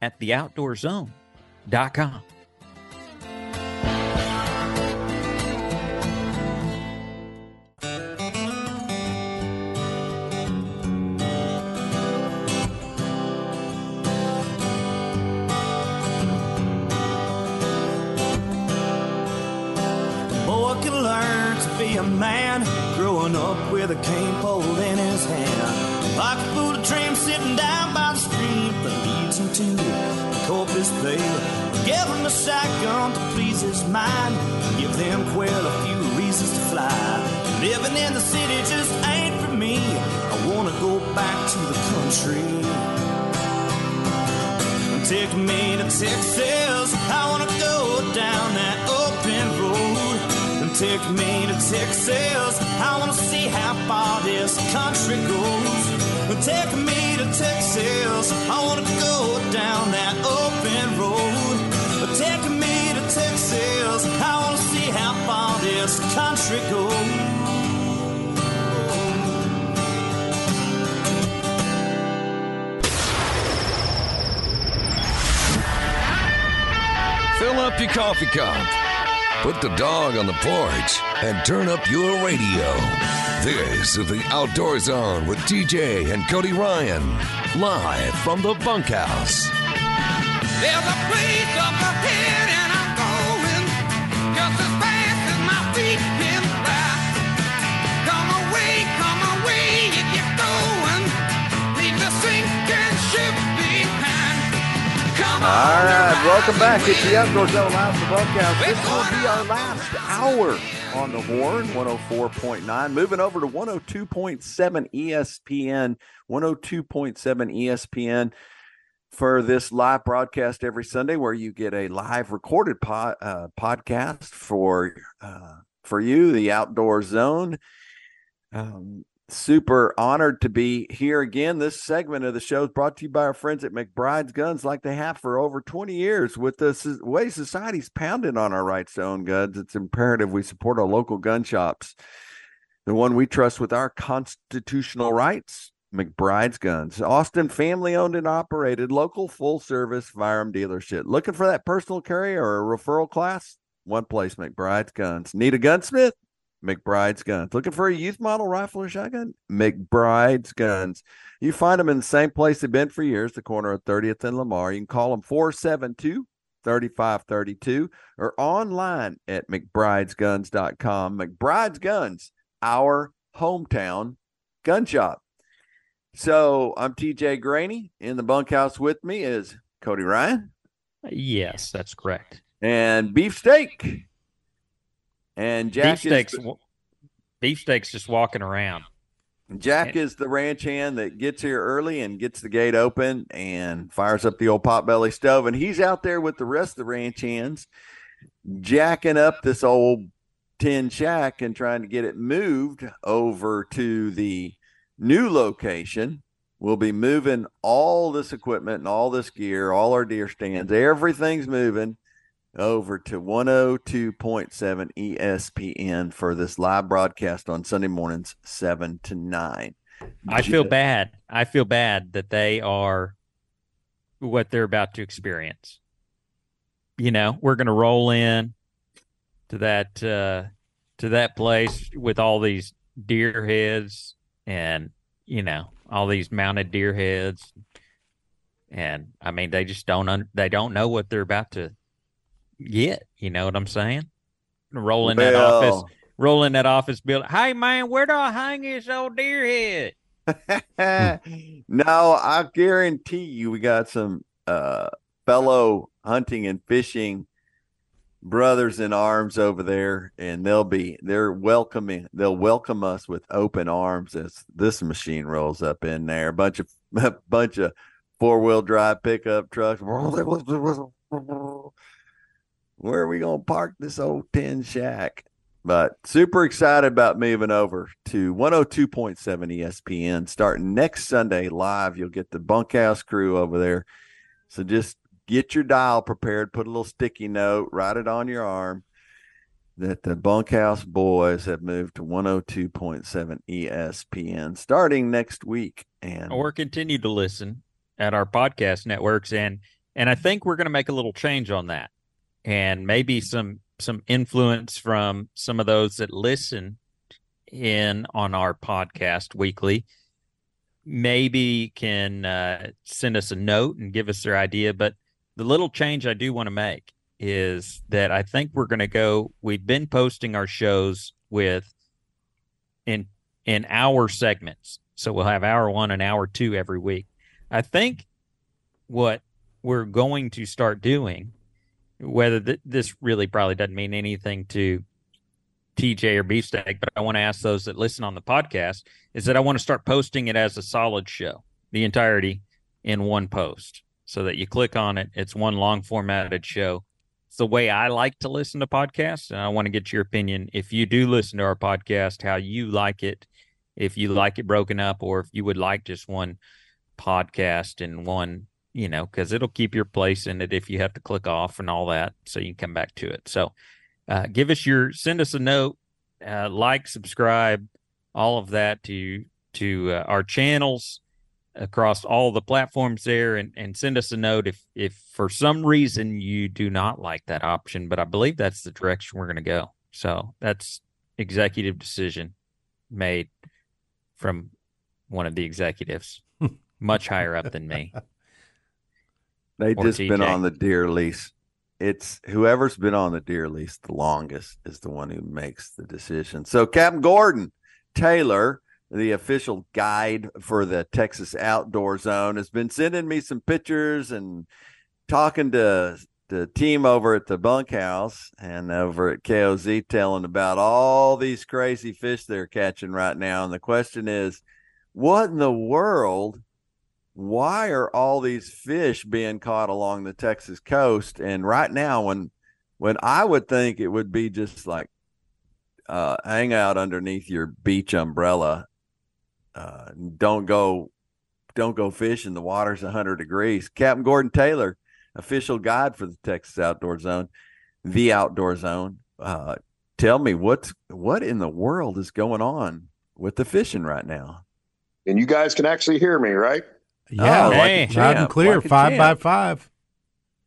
at theoutdoorzone.com. to please his mind, give them quail a few reasons to fly. Living in the city just ain't for me. I wanna go back to the country. Take me to Texas. I wanna go down that open road. Take me to Texas. I wanna see how far this country goes. Take me to Texas. I wanna go down that open road. Take me to Texas. I wanna see how far this country goes. Fill up your coffee cup. Put the dog on the porch and turn up your radio. This is the Outdoor Zone with TJ and Cody Ryan, live from the bunkhouse. All right, welcome back. and It's the Outdoor Zone Live from the Bunkhouse. This will be our last hour on the horn, 104.9. Moving over to 102.7 ESPN, 102.7 ESPN for this live broadcast every Sunday, where you get a live recorded uh, podcast for uh, for you, the Outdoor Zone. Um, super honored to be here again. This segment of the show is brought to you by our friends at McBride's Guns, like they have for over 20 years. With the way society's pounding on our rights to own guns, it's imperative we support our local gun shops. The one we trust with our constitutional rights, McBride's Guns. Austin family owned and operated, local full service firearm dealership. Looking for that personal carry or a referral class? One place, McBride's Guns. Need a gunsmith? McBride's Guns. Looking for a youth model rifle or shotgun? McBride's Guns. You find them in the same place they've been for years, the corner of 30th and Lamar. You can call them 472 3532 or online at McBride'sGuns.com. McBride's Guns, our hometown gun shop. So I'm TJ Graney. In the bunkhouse with me is Cody Ryan Yes, that's correct. and Beefsteak. And Jack Beefsteaks, is beefsteaks just walking around. Jack is the ranch hand that gets here early and gets the gate open and fires up the old potbelly stove. And he's out there with the rest of the ranch hands, jacking up this old tin shack and trying to get it moved over to the new location We'll be moving all this equipment and all this gear, all our deer stands, everything's moving over to 102.7 ESPN for this live broadcast on Sunday mornings, 7 to 9. I feel bad. I feel bad that they are what they're about to experience. You know, we're going to roll in to that uh, to that place with all these deer heads and you know all these mounted deer heads, and I mean they just don't un- they don't know what they're about to get. You know what I'm saying? rolling that office, rolling that office building. Hey man, where do I hang this old deer head? no, I guarantee you we got some uh fellow hunting and fishing brothers in arms over there and they'll be they're welcoming they'll welcome us with open arms as this machine rolls up in there a bunch of a bunch of four-wheel drive pickup trucks where are we gonna park this old tin shack but super excited about moving over to 102.7 ESPN starting next Sunday live. You'll get the bunkhouse crew over there. So just get your dial prepared, put a little sticky note, write it on your arm that the bunkhouse boys have moved to 102.7 ESPN starting next week. And or continue to listen at our podcast networks. And and I think we're going to make a little change on that. And maybe some some influence from some of those that listen in on our podcast weekly maybe can uh, send us a note and give us their idea. But the little change I do want to make is that I think we're going to go we've been posting our shows with in in hour segments. So we'll have hour 1 and hour 2 every week. I think what we're going to start doing, whether th- this really probably doesn't mean anything to TJ or Beefsteak, but I want to ask those that listen on the podcast, is that I want to start posting it as a solid show, the entirety in one post, so that you click on it. It's one long formatted show. It's the way I like to listen to podcasts, and I want to get your opinion. If you do listen to our podcast, how you like it, if you like it broken up, or if you would like just one podcast and one, you know, because it'll keep your place in it if you have to click off and all that, so you can come back to it. So, uh, give us your send us a note, uh, like, subscribe, all of that to to uh, our channels across all the platforms there, and and send us a note if if for some reason you do not like that option. But I believe that's the direction we're going to go. So that's executive decision made from one of the executives much higher up than me. They Or just been on the deer lease. It's whoever's been on the deer lease the longest is the one who makes the decision. So Captain Gordon Taylor, the official guide for the Texas Outdoor Zone, has been sending me some pictures and talking to the team over at the bunkhouse and over at KOZ telling about all these crazy fish they're catching right now. And the question is, what in the world why are all these fish being caught along the Texas coast? And right now, when when I would think it would be just like uh, hang out underneath your beach umbrella, uh, don't go don't go fishing. The water's hundred degrees. Captain Gordon Taylor, official guide for the Texas Outdoor Zone, the Outdoor Zone. Uh, tell me what's what in the world is going on with the fishing right now? And you guys can actually hear me, right? Yeah, Oh, like loud and clear, like five by five.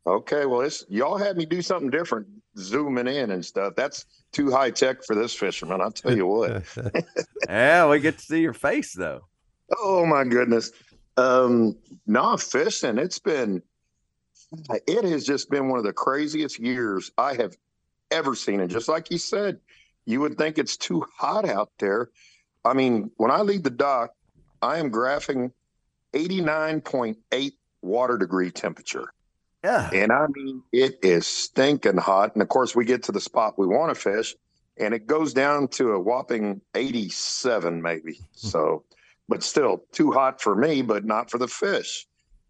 Okay, well, it's y'all had me do something different, zooming in and stuff. That's too high tech for this fisherman. I'll tell you what. Yeah, we get to see your face though. Oh my goodness. Um, no fishing. It's been, it has just been one of the craziest years I have ever seen. And just like you said, you would think it's too hot out there. I mean, when I leave the dock, I am graphing 89.8 water degree temperature. Yeah. And I mean, it is stinking hot. And of course, we get to the spot we want to fish, and it goes down to a whopping 87, maybe. So, but still too hot for me, but not for the fish.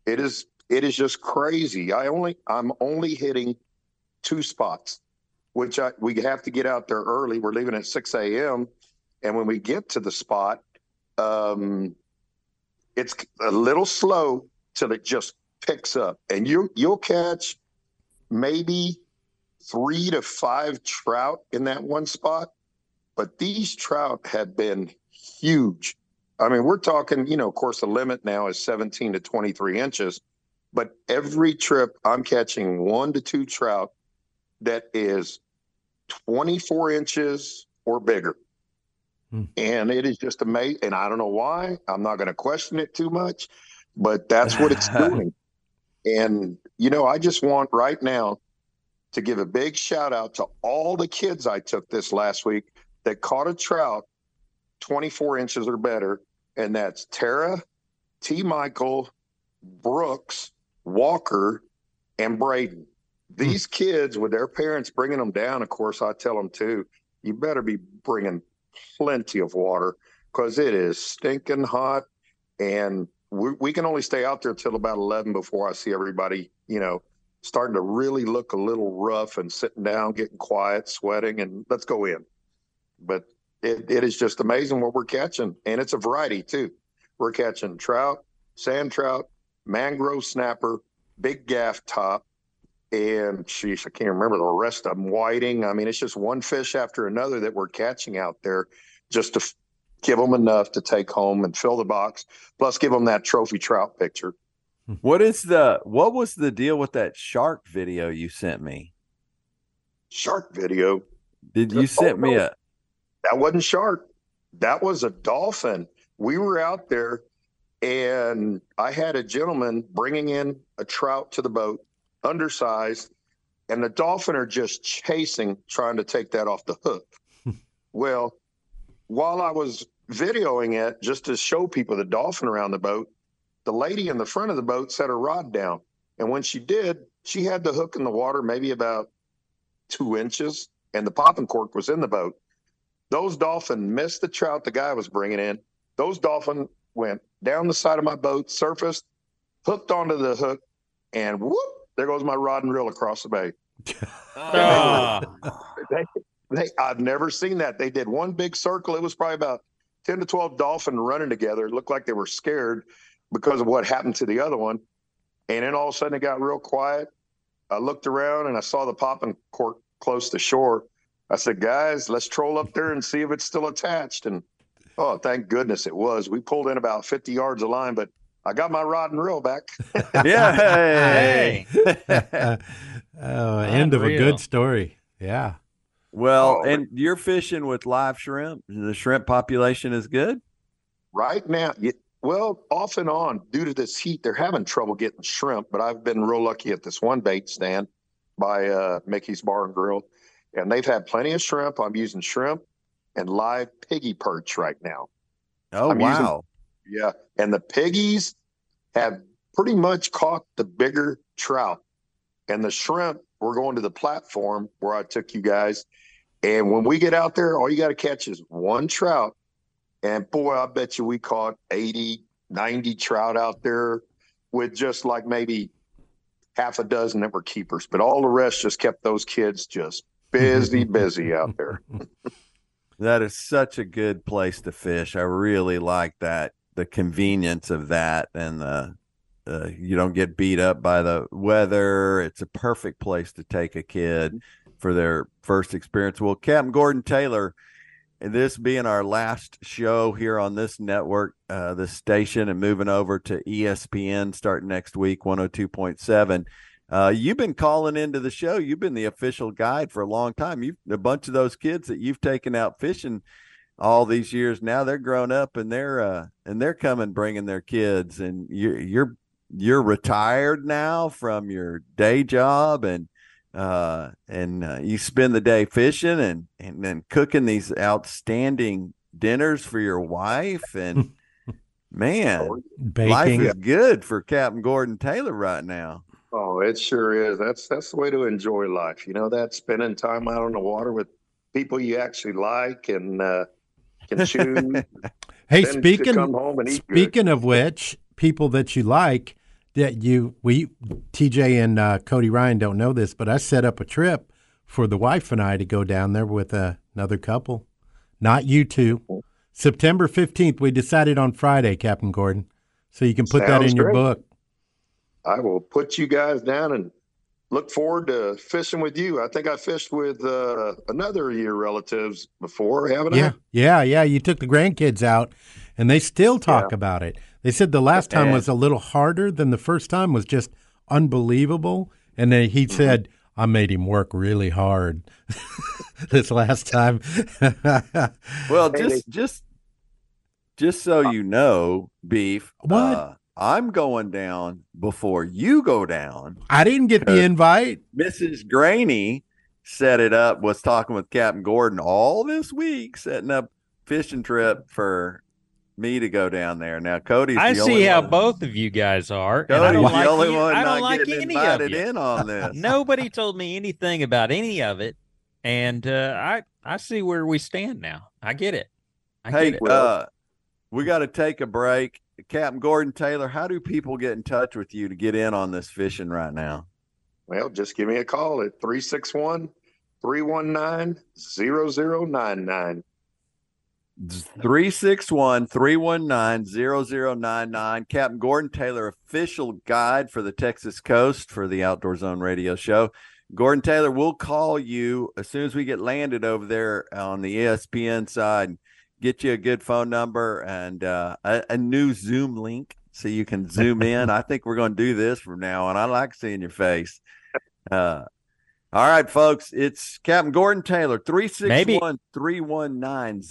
It is, it is just crazy. I only, I'm only hitting two spots, which I, we have to get out there early. We're leaving at 6 a.m. And when we get to the spot, um, it's a little slow till it just picks up, and you you'll catch maybe three to five trout in that one spot. But these trout have been huge. I mean, we're talking, you know, of course, the limit now is 17 to 23 inches, but every trip I'm catching one to two trout that is 24 inches or bigger. Hmm. And it is just amazing. And I don't know why. I'm not going to question it too much, but that's what it's doing. And, you know, I just want right now to give a big shout out to all the kids I took this last week that caught a trout 24 inches or better. And that's Tara, T. Michael, Brooks, Walker, and Braden. Hmm. These kids, with their parents bringing them down, of course, I tell them too, you better be bringing plenty of water because it is stinking hot. And we, we can only stay out there till about 11 before I see everybody, you know, starting to really look a little rough and sitting down, getting quiet, sweating, and let's go in. But it, it is just amazing what we're catching. And it's a variety too. We're catching trout, sand trout, mangrove snapper, big gaff top, and sheesh, I can't remember the rest of them. Whiting. I mean, it's just one fish after another that we're catching out there just to give them enough to take home and fill the box, plus give them that trophy trout picture. What is the what was the deal with that shark video you sent me? Shark video. Did you Oh, sent me a That wasn't shark. That was a dolphin. We were out there and I had a gentleman bringing in a trout to the boat, undersized, and the dolphin are just chasing, trying to take that off the hook. well, while I was videoing it, just to show people the dolphin around the boat, the lady in the front of the boat set her rod down. And when she did, she had the hook in the water maybe about two inches, and the popping cork was in the boat. Those dolphin missed the trout the guy was bringing in. Those dolphin went down the side of my boat, surfaced, hooked onto the hook, and whoop, there goes my rod and reel across the bay. Ah. They, they, I've never seen that. They did one big circle. It was probably about 10 to 12 dolphin running together. It looked like they were scared because of what happened to the other one. And then all of a sudden it got real quiet. I looked around and I saw the popping cork close to shore. I said, guys, let's troll up there and see if it's still attached. And oh, thank goodness it was. We pulled in about 50 yards of line, but I got my rod and reel back. Yeah. oh, end of a good story. Yeah. Well, Oh. and you're fishing with live shrimp. The shrimp population is good. Right now, well, off and on, due to this heat, they're having trouble getting shrimp. But I've been real lucky at this one bait stand by uh, Mickey's Bar and Grill, and they've had plenty of shrimp. I'm using shrimp and live piggy perch right now. Oh I'm using- wow. Yeah, and the piggies have pretty much caught the bigger trout, and the shrimp. We're going to the platform where I took you guys, and when we get out there, all you got to catch is one trout. And boy, I bet you we caught 80, 90 trout out there with just like maybe half a dozen that were keepers, but all the rest just kept those kids just busy, busy out there. That is such a good place to fish. I really like that. The convenience of that and the uh, you don't get beat up by the weather. It's a perfect place to take a kid for their first experience. Well, Captain Gordon Taylor, this being our last show here on this network, uh, this station, and moving over to ESPN starting next week, 102.7. Uh, you've been calling into the show. You've been the official guide for a long time. You've a bunch of those kids that you've taken out fishing all these years. Now they're grown up and they're uh, and they're coming bringing their kids. And you're you're you're retired now from your day job and uh, and uh, you spend the day fishing and and then cooking these outstanding dinners for your wife and man, life is good for Captain Gordon Taylor right now. Oh, it sure is. That's that's the way to enjoy life. You know that spending time out on the water with people you actually like and uh, can choose. Hey, then speaking come home and eat good. speaking of which, people that you like that you we TJ and uh, Cody Ryan don't know this, but I set up a trip for the wife and I to go down there with uh, another couple, not you two. September fifteenth, we decided on Friday, Captain Gordon. so you can put that Sounds in your great. book. I will put you guys down and look forward to fishing with you. I think I fished with uh, another of your relatives before, haven't I? Yeah, yeah, yeah. You took the grandkids out, and they still talk about it. They said the last time was a little harder than the first time. Was just unbelievable. And then he Mm-hmm. said, "I made him work really hard this last time." Well, just just just so you know, beef. What? Uh, I'm going down before you go down. I didn't get the invite. Mrs. Graney set it up. Was talking with Captain Gordon all this week, setting up fishing trip for me to go down there. Now, Cody's. I the see only how one- both of you guys are. and I Cody's don't the like, only you- one I not don't like getting any of invited you. in on this. Nobody told me anything about any of it, and uh, I I see where we stand now. I get it. I hey, get it. uh, we got to take a break. Captain Gordon Taylor, how do people get in touch with you to get in on this fishing right now? Well, just give me a call at 361 319 0099. 361 319 0099. Captain Gordon Taylor, official guide for the Texas coast for the Outdoor Zone radio show. Gordon Taylor, we'll call you as soon as we get landed over there on the ESPN side, get you a good phone number and uh, a, a new Zoom link so you can zoom in. I think we're going to do this from now on. I like seeing your face. Uh, all right, folks, it's Captain Gordon Taylor, 361 319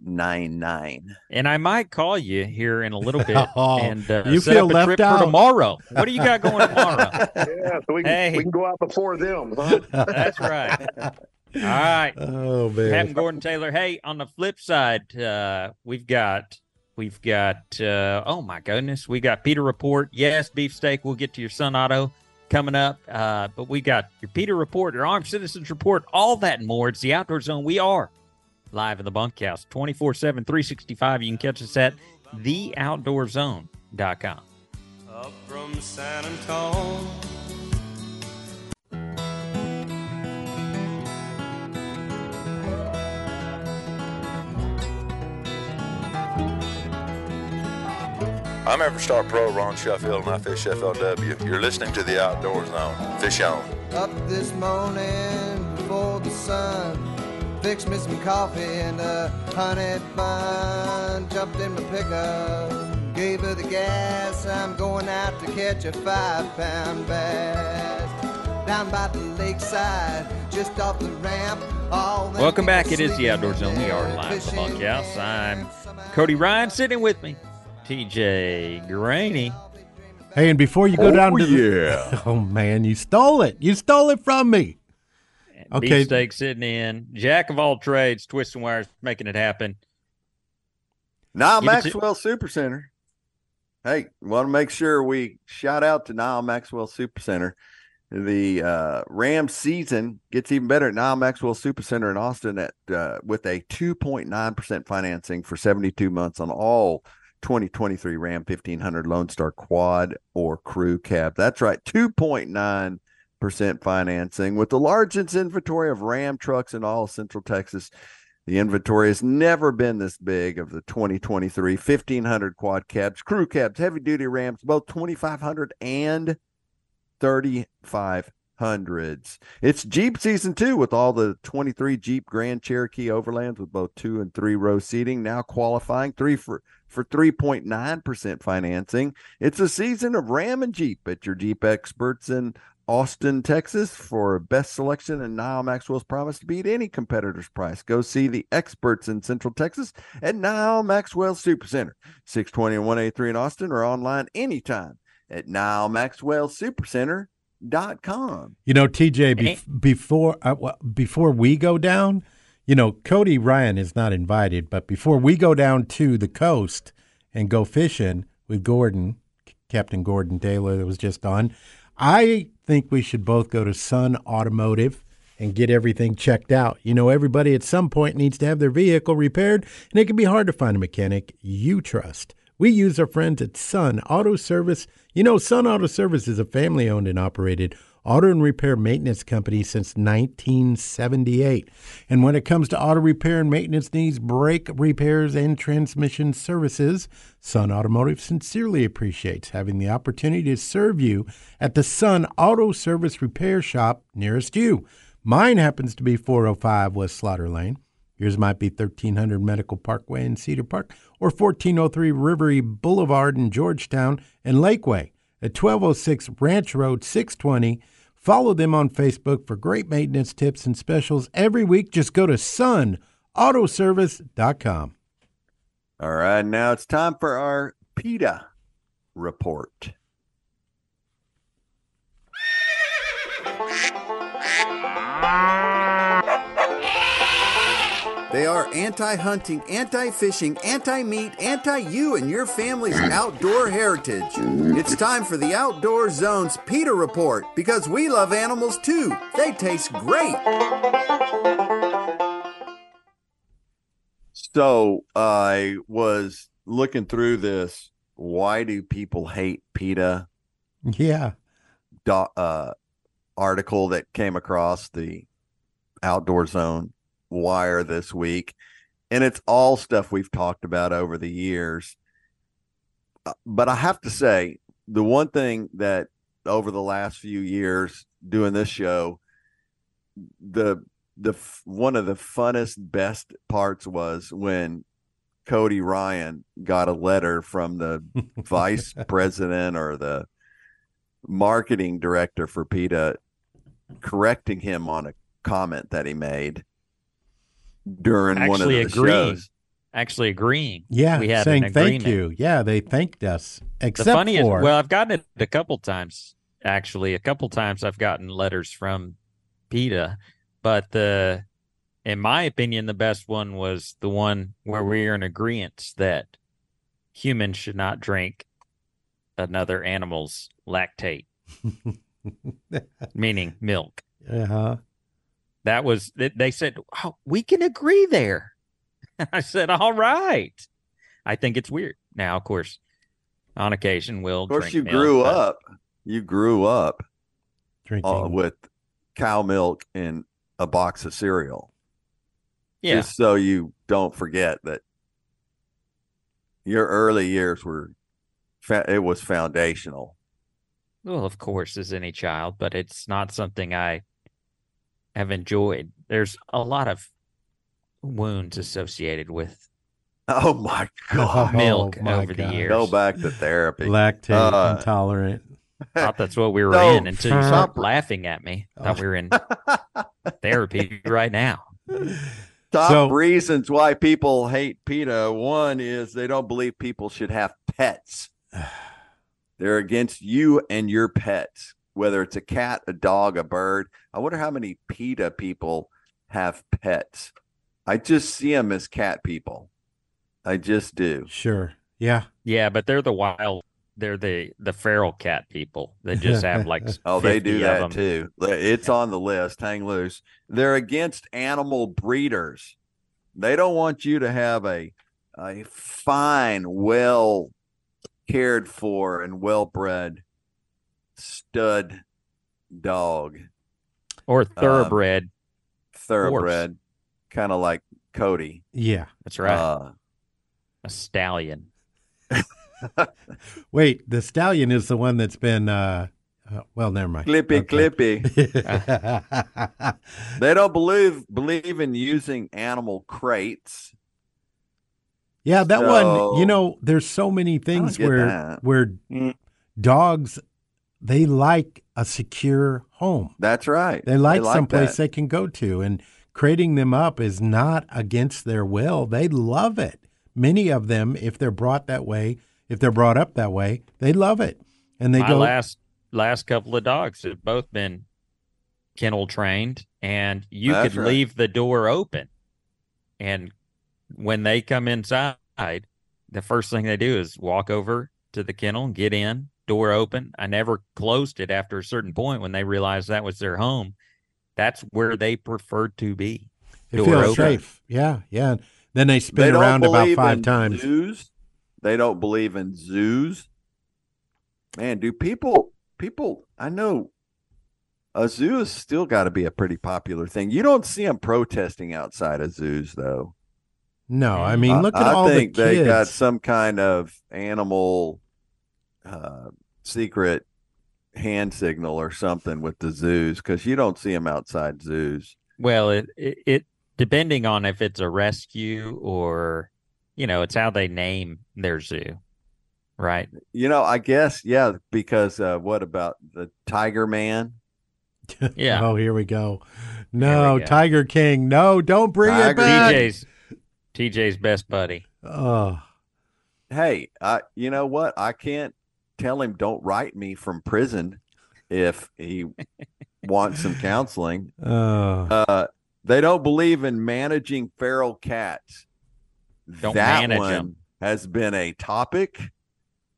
0099. and I might call you here in a little bit Oh, and uh, you set feel up a left trip out. for tomorrow. What do you got going tomorrow? Yeah, so we can, Hey. we can go out before them. Huh? That's right. All right. Oh man. Captain Gordon Taylor. Hey, on the flip side, uh, we've got we've got uh, oh my goodness, we got PETA Report. Yes, beefsteak. We'll get to your Sun, Auto coming up, uh, but we got your PETA Report, your Armed Citizens Report, all that and more. It's the Outdoor Zone. We are live in the bunkhouse, 24 7, 365. You can catch us at theoutdoorzone.com. Up from San Antonio. I'm Everstar Pro Ron Shuffield, and I fish FLW. You're listening to the Outdoor Zone. Fish on. Up this morning before the sun. Fixed me some coffee and a honey bun. Jumped in my pickup, gave her the gas. I'm going out to catch a five pound bass. Down by the lakeside, just off the ramp. All Welcome back. It people is the Outdoor Zone. We are live in the fishing bunkhouse. I'm Cody Ryan sitting with me, TJ Graney. Hey, and before you go Oh, down to yeah. oh man, you stole it. You stole it from me. Okay. Beefsteak sitting in. Jack of all trades, twisting wires, making it happen. Now Give it to- Maxwell Super Center. Hey, want to make sure we shout out to Nyle Maxwell Super Center. The uh, Rams season gets even better at Nyle Maxwell Super Center in Austin at uh, with a 2.9% financing for 72 months on all 2023 Ram 1500 Lone Star Quad or Crew Cab. That's right, 2.9% financing with the largest inventory of Ram trucks in all Central Texas. The inventory has never been this big of the 2023 1500 quad cabs, crew cabs, heavy duty Rams, both 2500 and 3500s. It's Jeep season two with all the 23 Jeep Grand Cherokee Overlands with both two and three row seating now qualifying three for for 3.9% financing. It's a season of Ram and Jeep at your Jeep experts in Austin, Texas for best selection and Nyle Maxwell's promise to beat any competitor's price. Go see the experts in Central Texas at Nyle Maxwell Super Center, 620 and 183 in Austin or online anytime at nyle NyleMaxwellSupercenter.com. You know, TJ, bef- before uh, well, before we go down, you know, Cody Ryan is not invited, but before we go down to the coast and go fishing with Gordon, Captain Gordon Taylor, that was just on, I think we should both go to Sun Automotive and get everything checked out. You know, everybody at some point needs to have their vehicle repaired, and it can be hard to find a mechanic you trust. We use our friends at Sun Auto Service. You know, Sun Auto Service is a family owned and operated auto and repair maintenance company since 1978. And when it comes to auto repair and maintenance needs, brake repairs, and transmission services, Sun Automotive sincerely appreciates having the opportunity to serve you at the Sun Auto Service Repair Shop nearest you. Mine happens to be 405 West Slaughter Lane. Yours might be 1300 Medical Parkway in Cedar Park or 1403 Rivery Boulevard in Georgetown and Lakeway at 1206 Ranch Road 620. Follow them on Facebook for great maintenance tips and specials every week. Just go to sunautoservice.com. All right, now it's time for our PETA report. They are anti hunting, anti fishing, anti meat, anti you and your family's outdoor heritage. It's time for the Outdoor Zone's PETA report because we love animals too. They taste great. So I was looking through this. Why do people hate PETA? Yeah. Do, uh, article that came across the Outdoor Zone wire this week, and it's all stuff we've talked about over the years. Uh, But I have to say, the one thing that over the last few years doing this show, the the one of the funnest, best parts was when Cody Ryan got a letter from the vice president or the marketing director for PETA correcting him on a comment that he made during one of the agreeing. shows. Actually agreeing. Yeah, we had saying an thank you. Yeah, they thanked us. Except the funniest, for well, I've gotten it a couple times. Actually, a couple times I've gotten letters from PETA, but the, in my opinion, the best one was the one where we are in agreement that humans should not drink another animal's lactate, meaning milk. uh-huh. That was they- they said oh, we can agree there. I said all right. I think it's weird. Now, of course, on occasion we'll Of course, drink you milk, grew up. You grew up drinking uh, with cow milk and a box of cereal. Yeah. Just so you don't forget that your early years were, it was foundational. Well, of course, as any child, but it's not something I have enjoyed. There's a lot of wounds associated with Oh my God. milk Oh, my over the years. Go back to therapy. lactate Uh, intolerant. Thought that's what we were No, in until you stop. started laughing at me. Thought we were in therapy right now. Top So- reasons why people hate PETA. One is they don't believe people should have pets. They're against you and your pets, whether it's a cat, a dog, a bird. I wonder how many PETA people have pets. I just see them as cat people. I just do. Sure. Yeah. Yeah, but they're the wild. They're the the feral cat people. They just have like Oh, they do of that them. too. It's on the list. Hang loose. They're against animal breeders. They don't want you to have a a fine, well cared for and well bred stud dog, or thoroughbred. thoroughbred, kind of like Cody. Yeah. That's right. Uh, a stallion. Wait, the stallion is the one that's been uh, uh well, never mind. clippy, Okay. clippy. They don't believe believe in using animal crates. Yeah, that one, you know, there's so many things where that. where Mm. dogs they like a secure home. That's right. They like, like someplace that. they can go to and creating them up is not against their will. They love it. Many of them if they're brought that way, if they're brought up that way, they love it. And they My go last last couple of dogs have both been kennel trained, and you That's could right. leave the door open, and when they come inside, the first thing they do is walk over to the kennel, get in, door open. I never closed it after a certain point when they realized that was their home. That's where they preferred to be. They Door feel open. safe. Yeah, yeah. Then they spin They don't around about believe five in times. Zoos. They don't believe in zoos. Man, do people people I know a zoo has still got to be a pretty popular thing. You don't see them protesting outside of zoos, though. No, I mm-hmm. mean, look at I all the think they got some kind of animal uh, secret hand signal or something with the zoos because you don't see them outside zoos. Well, it, it it depending on if it's a rescue or you know, it's how they name their zoo, right? You know, I guess yeah, because uh, what about the Tiger Man? Yeah. Oh, here we go. No, go. Tiger King. No, don't bring it Tiger back. TJ's TJ's best buddy. Oh, Hey, I you know what? I can't tell him don't write me from prison if he wants some counseling. oh. Uh, they don't believe in managing feral cats. Don't that manage one 'em. has been a topic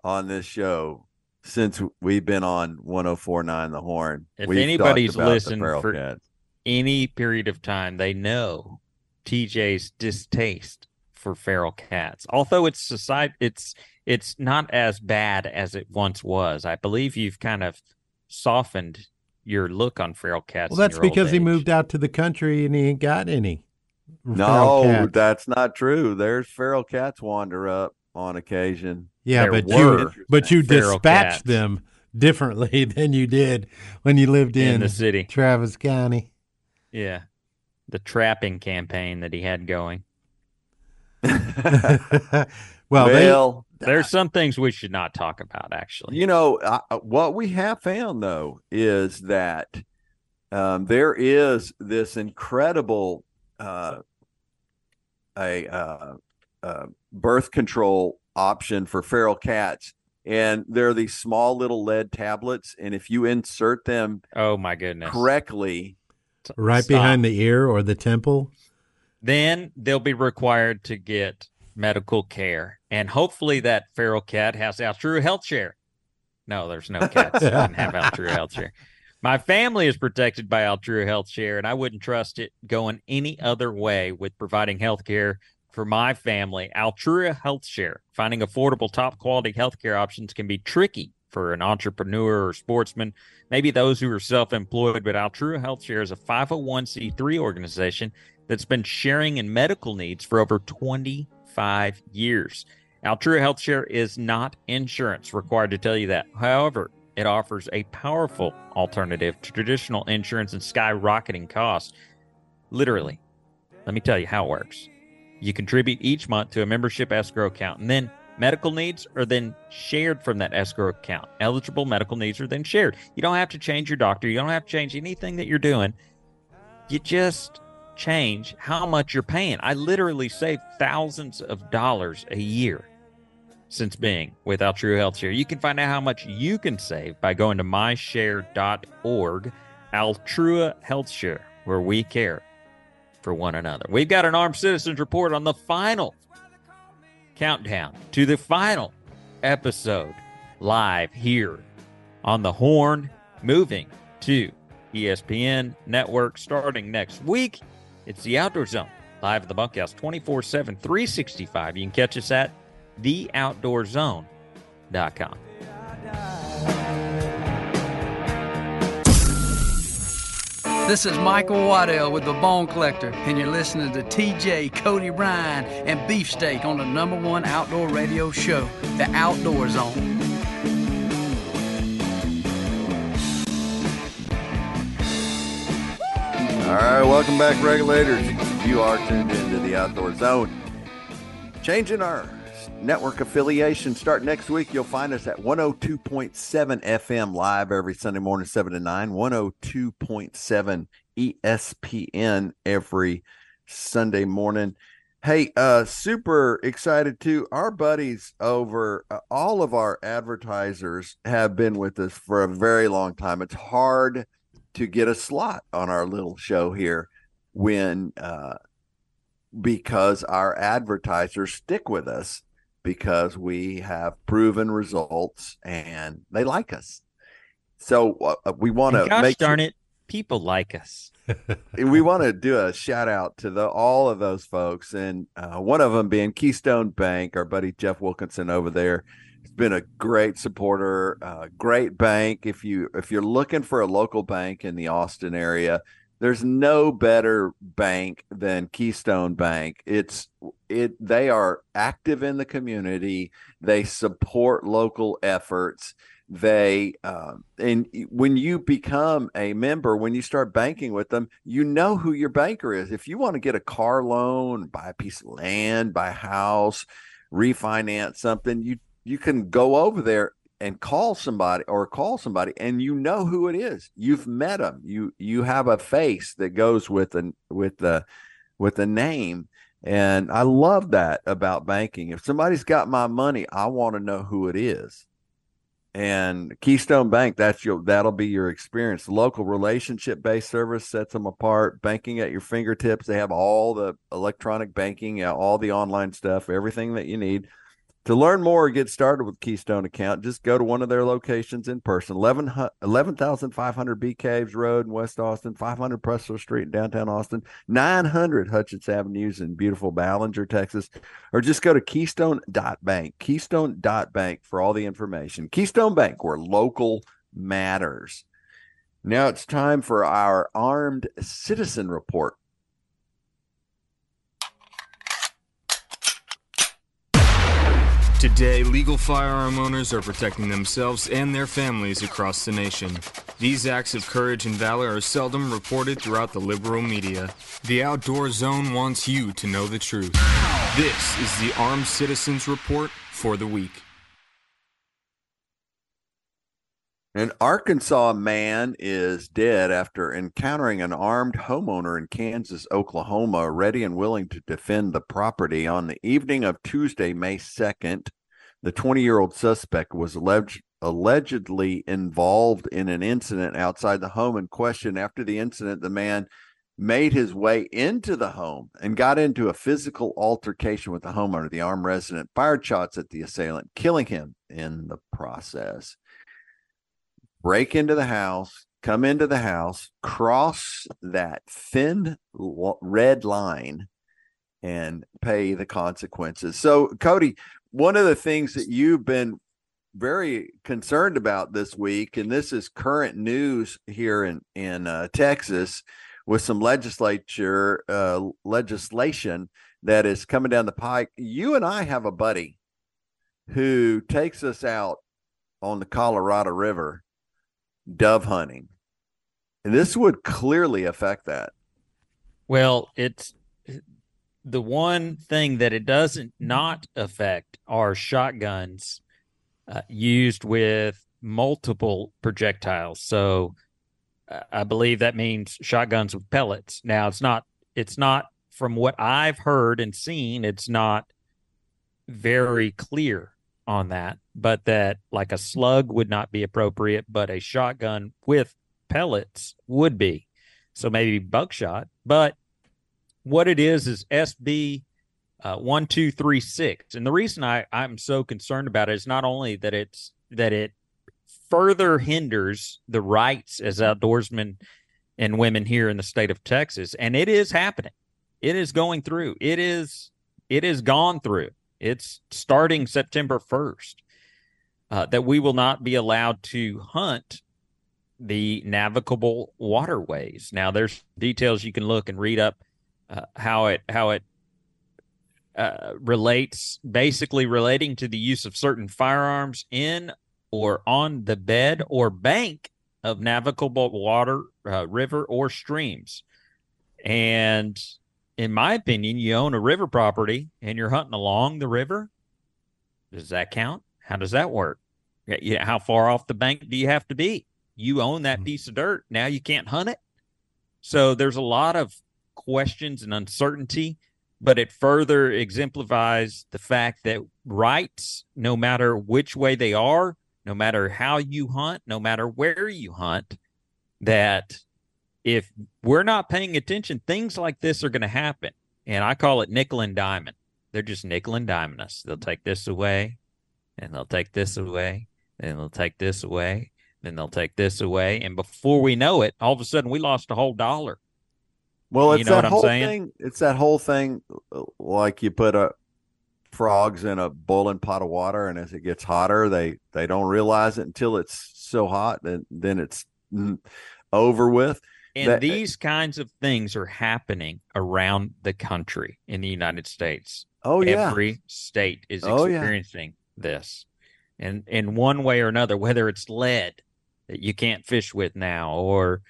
on this show since we've been on 1049 The Horn. If We've anybody's talked about the listened feral for cats. any period of time, they know TJ's distaste for feral cats. Although it's society, it's it's not as bad as it once was. I believe you've kind of softened your look on feral cats. Well, that's because he moved out to the country and he ain't got any. No, cats. that's not true. There's feral cats wander up on occasion. Yeah, There but you but you feral dispatched cats. them differently than you did when you lived in, in the city. Travis County. Yeah, the trapping campaign that he had going. well, they, well, There's some things we should not talk about. Actually, You know, uh, what we have found though is that um, there is this incredible uh, a uh, uh, birth control option for feral cats, and they're these small little lead tablets, and if you insert them oh my goodness, correctly, right Stop. behind the ear or the temple. then they'll be required to get medical care. And hopefully that feral cat has Altrua Health Share. No, there's no cats that can have Altrua Health Share. My family is protected by Altrua Health Share, and I wouldn't trust it going any other way with providing health care for my family. Altrua Health Share, finding affordable, top quality healthcare options can be tricky for an entrepreneur or sportsman, maybe those who are self employed. But Altrua Health Share is a 501c3 organization that's been sharing in medical needs for over 25 years. Altrua Health Share is not insurance, required to tell you that. However, it offers a powerful alternative to traditional insurance and skyrocketing costs. Literally, let me tell you how it works. You contribute each month to a membership escrow account, and then medical needs are then shared from that escrow account. Eligible medical needs are then shared. You don't have to change your doctor, you don't have to change anything that you're doing. You just change how much you're paying. I literally save thousands of dollars a year since being with Altrua Health Share. You can find out how much you can save by going to myshare.org. Altrua Health Share, where we care for one another. We've got an armed citizens report on the final countdown to the final episode live here on the Horn, moving to ESPN Network starting next week. It's the Outdoor Zone, live at the bunkhouse 24 7, 365. You can catch us at theoutdoorzone.com. This is Michael Waddell with the Bone Collector, and you're listening to TJ, Cody Ryan, and Beefsteak on the number one outdoor radio show, The Outdoor Zone. All right, welcome back, regulators. You are tuned into the Outdoor Zone. Changing our network affiliation. Start next week. You'll find us at 102.7 FM live every Sunday morning, 7 to 9. 102.7 ESPN every Sunday morning. Hey, uh, super excited too. Our buddies over uh, all of our advertisers have been with us for a very long time. It's hard to get a slot on our little show here when uh, because our advertisers stick with us because we have proven results and they like us. So uh, we want to gosh make darn sure- it, people like us. we want to do a shout out to the all of those folks, and uh, one of them being Keystone Bank. Our buddy Jeff Wilkinson over there been a great supporter, uh, great bank. If you if you're looking for a local bank in the Austin area, there's no better bank than Keystone Bank. It's it they are active in the community. They support local efforts they uh, and when you become a member when you start banking with them you know who your banker is if you want to get a car loan buy a piece of land buy a house refinance something you you can go over there and call somebody or call somebody and you know who it is you've met them you you have a face that goes with the with the with the name and i love that about banking if somebody's got my money i want to know who it is and Keystone Bank, that's your that'll be your experience. Local relationship based service sets them apart. Banking at your fingertips. They have all the electronic banking, all the online stuff, everything that you need. To learn more or get started with Keystone account, just go to one of their locations in person 11,500 Bee Caves Road in West Austin, 500 Presto Street in downtown Austin, 900 Hutchings Avenues in beautiful Ballinger, Texas, or just go to keystone.bank, keystone.bank for all the information. Keystone Bank, where local matters. Now it's time for our armed citizen report. Today, legal firearm owners are protecting themselves and their families across the nation. These acts of courage and valor are seldom reported throughout the liberal media. The Outdoor Zone wants you to know the truth. This is the Armed Citizens Report for the week. An Arkansas man is dead after encountering an armed homeowner in Kansas, Oklahoma, ready and willing to defend the property. On the evening of Tuesday, May 2nd, the 20 year old suspect was alleged, allegedly involved in an incident outside the home in question. After the incident, the man made his way into the home and got into a physical altercation with the homeowner. The armed resident fired shots at the assailant, killing him in the process break into the house, come into the house, cross that thin red line, and pay the consequences. So, Cody, one of the things that you've been very concerned about this week, and this is current news here in in uh, Texas, with some legislature uh, legislation that is coming down the pike. You and I have a buddy who takes us out on the Colorado River dove hunting. And this would clearly affect that. Well, it's the one thing that it doesn't not affect are shotguns uh, used with multiple projectiles. So uh, I believe that means shotguns with pellets. Now it's not it's not from what I've heard and seen, it's not very clear on that, but that like a slug would not be appropriate, but a shotgun with pellets would be. So maybe buckshot. But what it is is SB uh, 1236. And the reason I, I'm so concerned about it is not only that it's that it further hinders the rights as outdoorsmen and women here in the state of Texas, and it is happening. It is going through. It is it is gone through. It's starting September 1st uh, that we will not be allowed to hunt the navigable waterways. Now, there's details you can look and read up uh, how it how it uh, relates, basically relating to the use of certain firearms in or on the bed or bank of navigable water, uh, river, or streams. And in my opinion, you own a river property and you're hunting along the river. Does that count? How does that work? Yeah, how far off the bank do you have to be? You own that mm-hmm. piece of dirt. Now you can't hunt it. So there's a lot of questions and uncertainty, but it further exemplifies the fact that rights, no matter which way they are, no matter how you hunt, no matter where you hunt, that if we're not paying attention, things like this are going to happen. And I call it nickel and diamond. They're just nickel and diamond us. They'll take this away, and they'll take this away, and they'll take this away. then they'll take this away, and before we know it, all of a sudden we lost a whole dollar. Well, it's you know that what I'm whole saying? thing. It's that whole thing, uh, like you put a frogs in a boiling pot of water, and as it gets hotter, they they don't realize it until it's so hot, and then it's over with. And That- these kinds of things are happening around the country in the United States. Oh, yeah. Every state is Oh, yeah. experiencing this. And in one way or another, whether it's lead that you can't fish with now or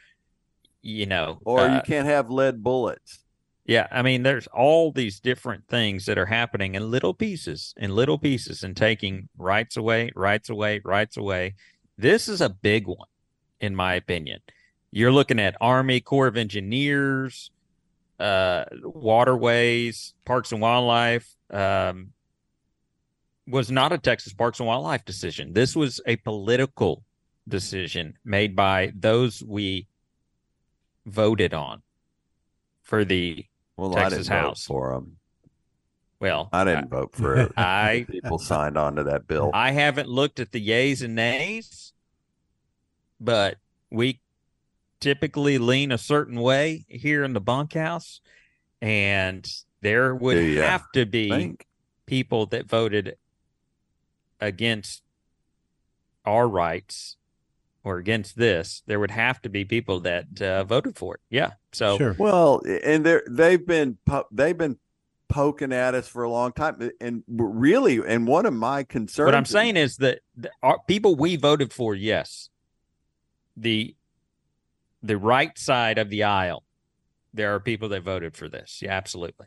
you know or uh, you can't have lead bullets. yeah, I mean, there's all these different things that are happening in little pieces, in little pieces, and taking rights away, rights away, rights away. This is a big one, in my opinion. You're looking at Army Corps of Engineers, uh, waterways, Parks and Wildlife. Um, was not a Texas Parks and Wildlife decision. This was a political decision made by those we voted on for the Well, I Texas didn't vote House. for them. Well, I didn't vote for it. I People signed on to that bill. I haven't looked at the yays and nays, but we typically lean a certain way here in the bunkhouse, and there would Do ya have to be think? people that voted against our rights or against this. There would have to be people that uh, voted for it. Yeah. So well, and they're they've been they've been poking at us for a long time, and really, and one of my concerns. What I'm saying is that the, our, people we voted for, yes, the the right side of the aisle, there are people that voted for this. Yeah, absolutely.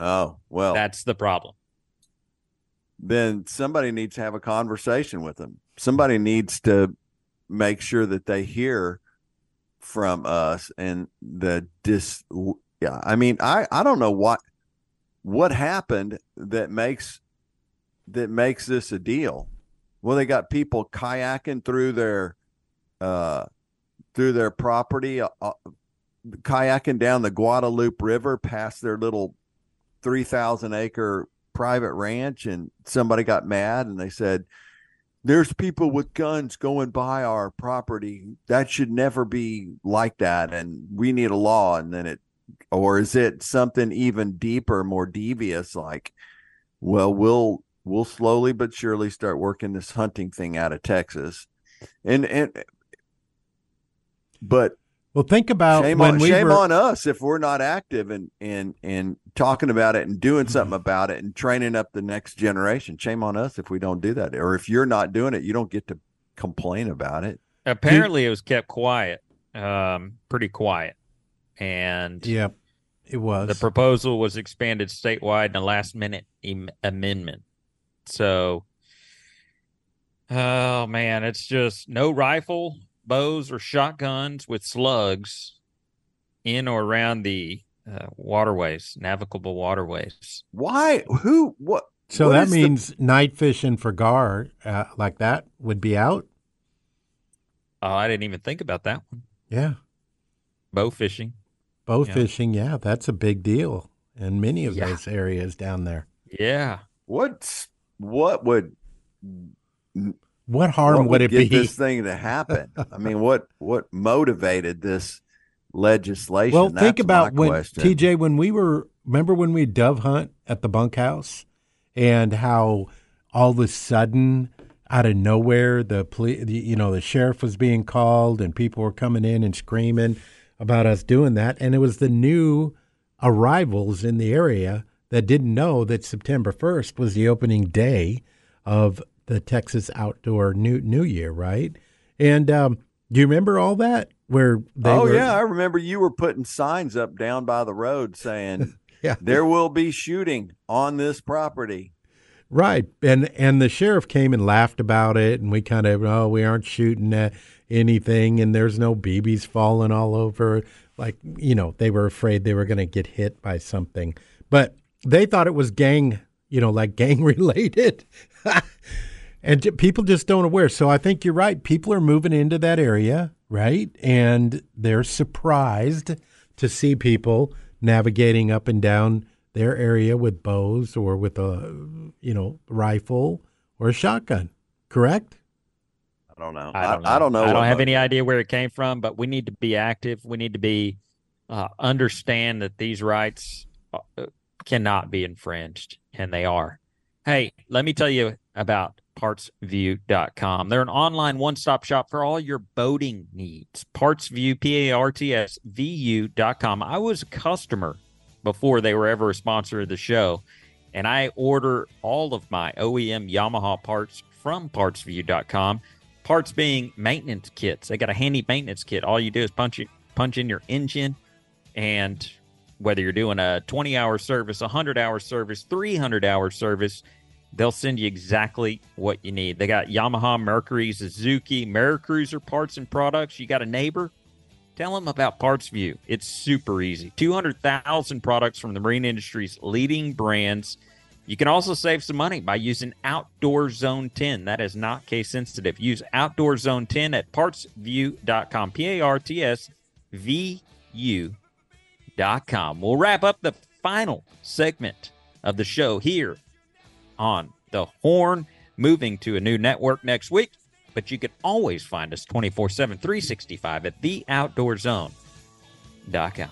Oh well, That's the problem. then somebody needs to have a conversation with them. Somebody needs to make sure that they hear from us and the dis. Yeah, I mean, I I don't know what what happened that makes that makes this a deal. Well, they got people kayaking through their uh through their property, uh, uh, kayaking down the Guadalupe River past their little 3,000 acre private ranch and somebody got mad and they said there's people with guns going by our property. That should never be like that and we need a law. And then it or is it something even deeper more devious like well we'll we'll slowly but surely start working this hunting thing out of Texas. And and but Well, think about shame, when on, we shame were on us if we're not active and and and talking about it and doing Mm-hmm. something about it and training up the next generation. Shame on us if we don't do that, or if you're not doing it, you don't get to complain about it. Apparently, it was kept quiet, um, pretty quiet, and yeah, it was. the proposal was expanded statewide in a last minute em- amendment. So, oh man, it's just no rifle, bows, or shotguns with slugs in or around the uh, waterways, navigable waterways. Why? Who? What? So what that is the- means night fishing for gar uh, like that would be out. Oh, I didn't even think about that one. Yeah, Bow fishing. bow Yeah. fishing. Yeah, that's a big deal in many of Yeah. those areas down there. Yeah. what's what would What harm what would it get be? this thing to happen? I mean, what what motivated this legislation? Well, That's think about when question. TJ when we were remember when we dove hunt at the bunkhouse and how all of a sudden out of nowhere the police you know the sheriff was being called and people were coming in and screaming about us doing that and it was the new arrivals in the area that didn't know that September 1st was the opening day of the Texas Outdoor New New Year, right? And um, do you remember all that? Where they oh were, yeah, I remember you were putting signs up down by the road saying Yeah. there will be shooting on this property. Right. And and the sheriff came and laughed about it and we kind of oh we aren't shooting at anything and there's no BBs falling all over like you know they were afraid they were going to get hit by something. But they thought it was gang, you know, like gang related. and people just don't aware. So I think you're right. People are moving into that area, right? And they're surprised to see people navigating up and down their area with bows or with a you know rifle or a shotgun correct I don't know. I don't know. I, don't know. I don't have any idea where it came from, but we need to be active. We need to be uh, understand that these rights uh, cannot be infringed, and they are. Hey, let me tell you about partsvu.com. They're an online one-stop shop for all your boating needs. PartsVu, P A R T S V U.com. I was a customer before they were ever a sponsor of the show, and I order all of my OEM Yamaha parts from partsvu.com. Parts being maintenance kits. They got a handy maintenance kit. All you do is punch punch in your engine, and whether you're doing a 20 hour service, a 100 hour service, 300 hour service, they'll send you exactly what you need. They got Yamaha, Mercury, Suzuki, MerCruiser parts and products. You got a neighbor? Tell them about PartsVu. It's super easy. 200,000 products from the marine industry's leading brands. You can also save some money by using Outdoor Zone 10. That is not case sensitive. Use Outdoor Zone 10 at partsvu.com. P A R T S V U.com. We'll wrap up the final segment of the show here on the Horn, moving to a new network next week. But you can always find us 24 7, 365 at theoutdoorzone.com.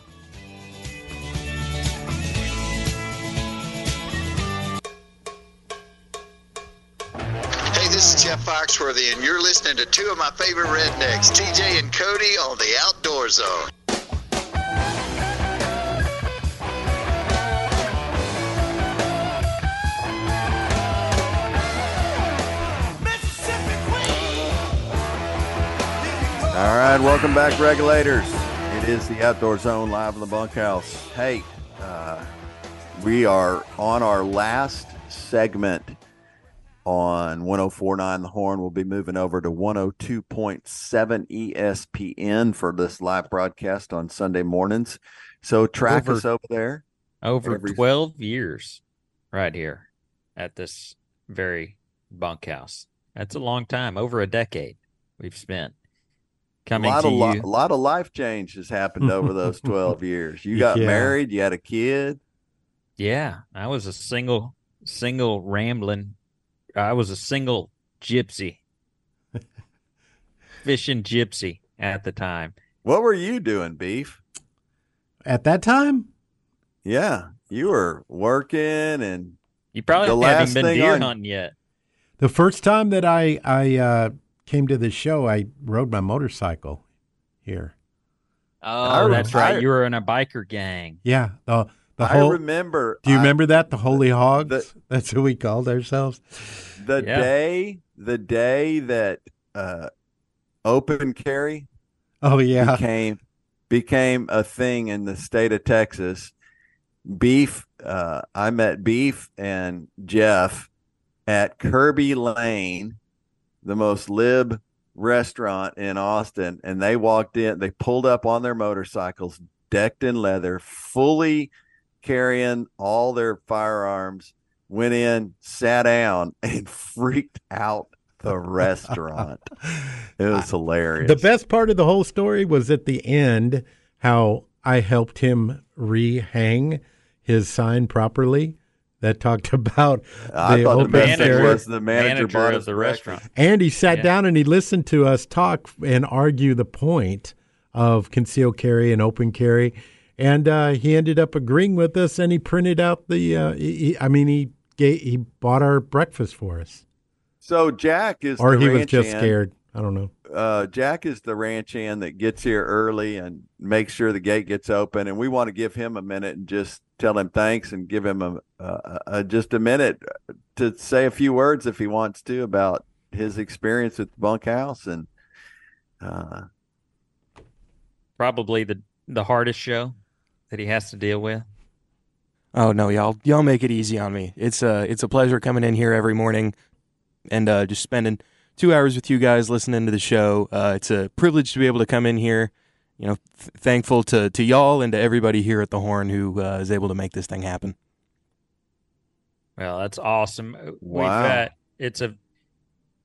Hey, this is Jeff Foxworthy, and you're listening to two of my favorite rednecks, TJ and Cody, on the Outdoor Zone. All right, welcome back, regulators. It is the Outdoor Zone live in the bunkhouse. Hey, uh, we are on our last segment on 1049 The Horn. We'll be moving over to 102.7 ESPN for this live broadcast on Sunday mornings. So track Over- us over there. Over Every- 12 years, right here at this very bunkhouse. That's a long time, over a decade we've spent A lot to of you. a lot of life change has happened over those 12 years. You got Yeah. married, you had a kid. Yeah, I was a single, single rambling. I was a single gypsy, fishing gypsy at the time. What were you doing, Beef? At that time, Yeah, you were working and You probably the haven't last even been thing deer on- hunting yet. the first time that I I uh, came to the show, I rode my motorcycle here. Oh, I- that's right. You were in a biker gang. Yeah, the the I whole. remember. do you I- remember that the Holy Hogs? the- That's who we called ourselves. the Yeah. day the day that uh, open carry Oh yeah, became became a thing in the state of Texas. Beef, uh, I met Beef and Jeff at Kerbey Lane, the most lib restaurant in Austin, and they walked in. They pulled up on their motorcycles, decked in leather, fully carrying all their firearms. Went in, sat down, and freaked out the restaurant. It was hilarious. The best part of the whole story was at the end how I helped him rehang his sign properly. That talked about I the thought the open best thing was the manager, Manager of the restaurant. And he sat Yeah. down and he listened to us talk and argue the point of concealed carry and open carry. And uh, he ended up agreeing with us and he printed out the, uh, he, he- I mean, he gave, he bought our breakfast for us. So Jack is Or the he was just hand. scared. I don't know. Uh, Jack is the ranch hand that gets here early and makes sure the gate gets open. And we want to give him a minute and just tell him thanks and give him a, a, a just a minute to say a few words if he wants to about his experience at the bunkhouse and uh, Probably the the hardest show that he has to deal with. Oh no, y'all y'all make it easy on me. It's a it's a pleasure coming in here every morning and uh, just spending two hours with you guys listening to the show. Uh, it's a privilege to be able to come in here. You know, th- thankful to to y'all and to everybody here at the Horn who uh, is able to make this thing happen. Well, that's awesome. We've Wow. got it's a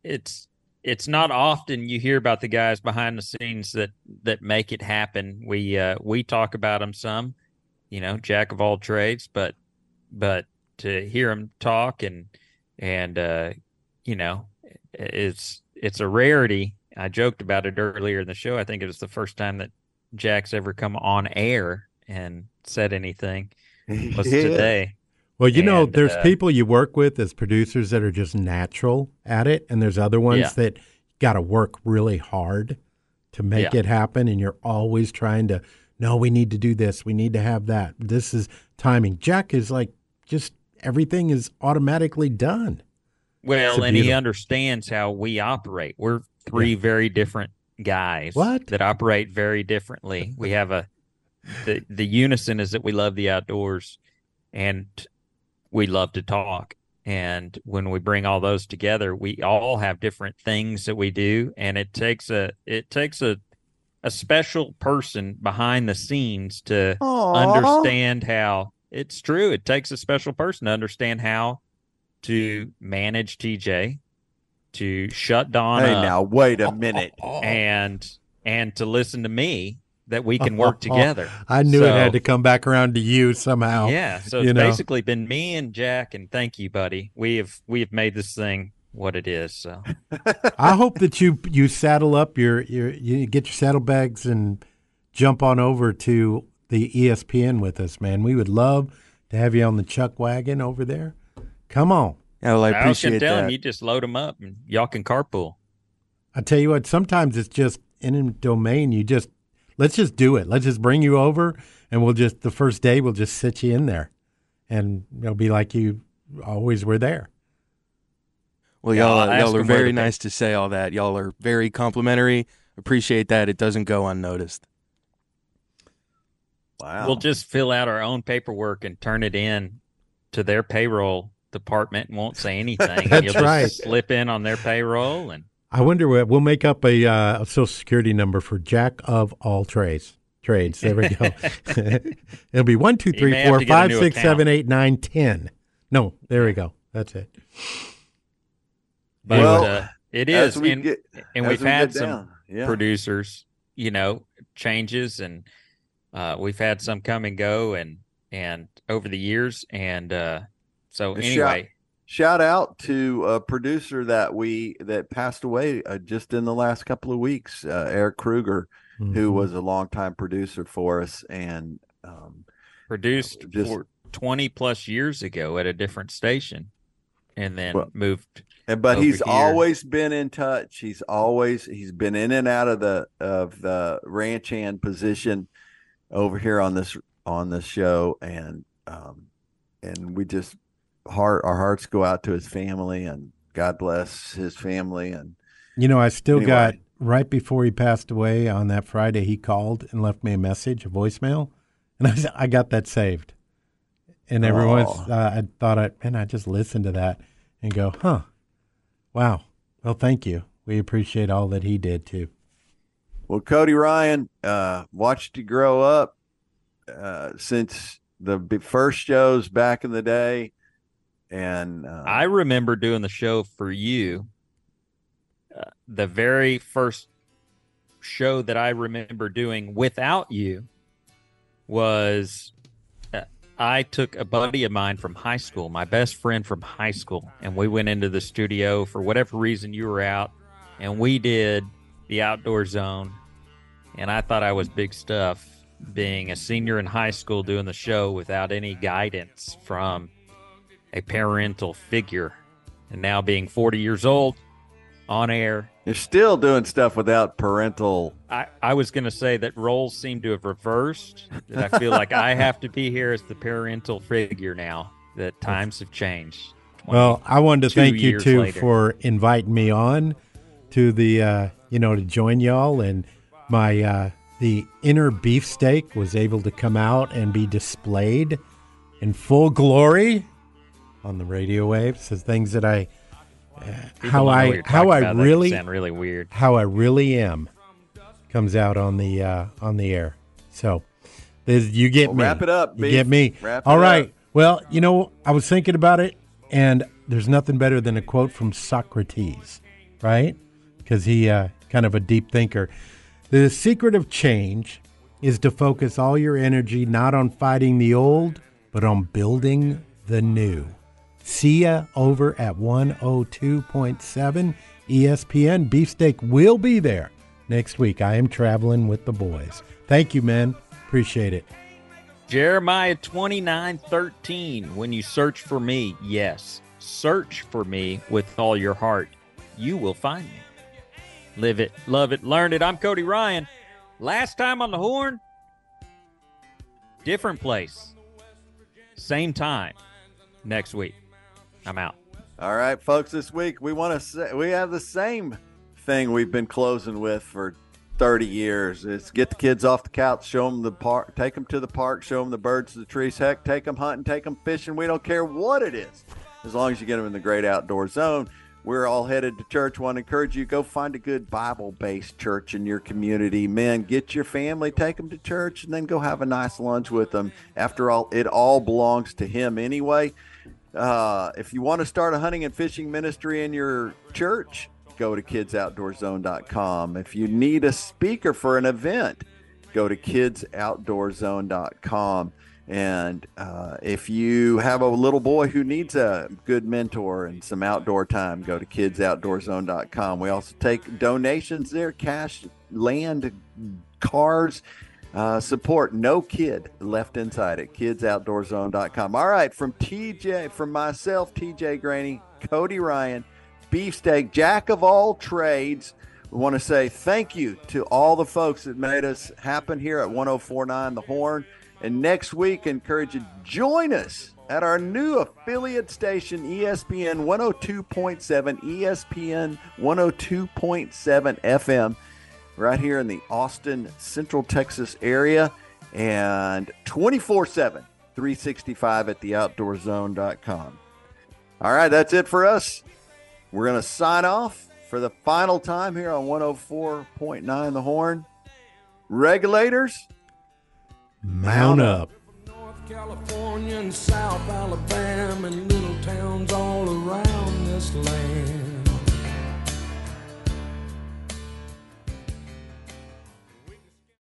it's it's not often you hear about the guys behind the scenes that that make it happen. We uh we talk about them some, you know, jack of all trades, but but to hear them talk and and uh you know, it's it's a rarity. I joked about it earlier in the show. I think it was the first time that Jack's ever come on air and said anything was Yeah. today. Well, you know, there's uh, people you work with as producers that are just natural at it, and there's other ones Yeah. that got to work really hard to make Yeah. it happen, and you're always trying to. No, we need to do this. We need to have that. This is timing. Jack is like just everything is automatically done. Well, and he understands how we operate. We're three very different guys What? that operate very differently. We have a the the unison is that we love the outdoors and we love to talk. And when we bring all those together, we all have different things that we do, and it takes a it takes a a special person behind the scenes to Aw. understand how it's true. It takes a special person to understand how to manage TJ, to shut Dawn Hey, up, now wait a minute. and and to listen to me that we can work together. I knew it had to come back around to you somehow. Yeah, so you it's know. basically been me and Jack, and thank you, buddy. We have we have made this thing what it is. So I hope that you you saddle up your your you get your saddlebags and jump on over to the ESPN with us, man. We would love to have you on the Chuck wagon over there. Come on. Oh, yeah, well, I was gonna appreciate tell him you just load them up and y'all can carpool. I tell you what, sometimes it's just in a domain. You just let's just do it. Let's just bring you over, and we'll just the first day we'll just sit you in there, and it'll be like you always were there. Well, y'all, I'll y'all are very nice to say all that. Y'all are very complimentary. Appreciate that. It doesn't go unnoticed. Wow. We'll just fill out our own paperwork and turn it in to their payroll department and won't say anything. That's You'll just right. slip in on their payroll and I wonder what we'll make up a, uh, a social security number for Jack of all trades. Trades. There we go. It'll be one, two, three, four, to get a five, new six, account. seven, eight, nine, ten. No, there we go. That's it. But Well, uh, it as is, we and, get- and we've we had some yeah. producers, you know, changes, and uh, we've had some come and go, and and over the years, and uh, so Shout- anyway, Shout out to a producer that we that passed away uh, just in the last couple of weeks, uh, Eric Kruger, Mm-hmm. who was a longtime producer for us, and um, produced just- for twenty plus years ago at a different station, and then Well, moved. And but over he's here. always been in touch. He's always he's been in and out of the of the ranch hand position over here on this on this show, and um, and we just heart our hearts go out to his family, and God bless his family, and You know, I still Anyway. got right before he passed away on that Friday. He called and left me a message, a voicemail, and I, I got that saved. And every once uh, I thought, I man, I just listened to that and go, huh, wow. Well, thank you. We appreciate all that he did too. Well, Cody Ryan, uh, watched you grow up uh, since the first shows back in the day, and uh, I remember doing the show for you. Uh, the very first show that I remember doing without you was uh, I took a buddy of mine from high school, my best friend from high school, and we went into the studio for whatever reason you were out, and we did the outdoor zone. And I thought I was big stuff being a senior in high school doing the show without any guidance from a parental figure. And now being 40 years old on air, you're still doing stuff without parental. I, I was going to say that roles seem to have reversed. That I feel like I have to be here as the parental figure now, that times have changed. Well, I wanted to thank you too later. for inviting me on to the uh, you know to join y'all and my uh, the inner beefsteak was able to come out and be displayed in full glory on the radio waves. The things that I uh, how don't know what I how I about. That can really sound really weird. how I really am comes out on the uh, on the air. So there's, you get Well, me. wrap it up, You Beef. get me. Wrap All right. up. Well, you know, I was thinking about it, and there's nothing better than a quote from Socrates, right? Because he uh, kind of a deep thinker. The secret of change is to focus all your energy not on fighting the old, but on building the new. See ya over at 102.7 ESPN. Beefsteak will be there next week. I am traveling with the boys. Thank you, man. Appreciate it. Jeremiah twenty nine thirteen. When you search for me, yes, search for me with all your heart. You will find me. Live it, love it, learn it. I'm Cody Ryan. Last time on the horn, different place, same time next week. I'm out. All right, folks. This week we want to say we have the same thing we've been closing with for 30 years. It's get the kids off the couch, show them the park, take them to the park, show them the birds, the trees. Heck, take them hunting, take them fishing. We don't care what it is, as long as you get them in the great outdoor zone. We're all headed to church. Want to encourage you go find a good Bible-based church in your community. Men, get your family, take them to church, and then go have a nice lunch with them. After all, it all belongs to Him anyway. Uh, if you want to start a hunting and fishing ministry in your church, go to kidsoutdoorzone.com. If you need a speaker for an event, go to kidsoutdoorzone.com. And uh, if you have a little boy who needs a good mentor and some outdoor time, go to kidsoutdoorzone.com. We also take donations there, cash, land, cars. Uh, support no kid left inside at kidsoutdoorzone.com. All right, from TJ, from myself, TJ Greaney, Cody Ryan, Beefsteak, Jack of all trades. We want to say thank you to all the folks that made us happen here at 1049 The Horn. And next week, encourage you to join us at our new affiliate station, ESPN 102.7, ESPN 102.7 FM, right here in the Austin, Central Texas area, and 24 7, 365 at theoutdoorzone.com. All right, that's it for us. We're going to sign off for the final time here on 104.9 The Horn. Regulators, Mount up. California and South Alabama and little towns all around this land.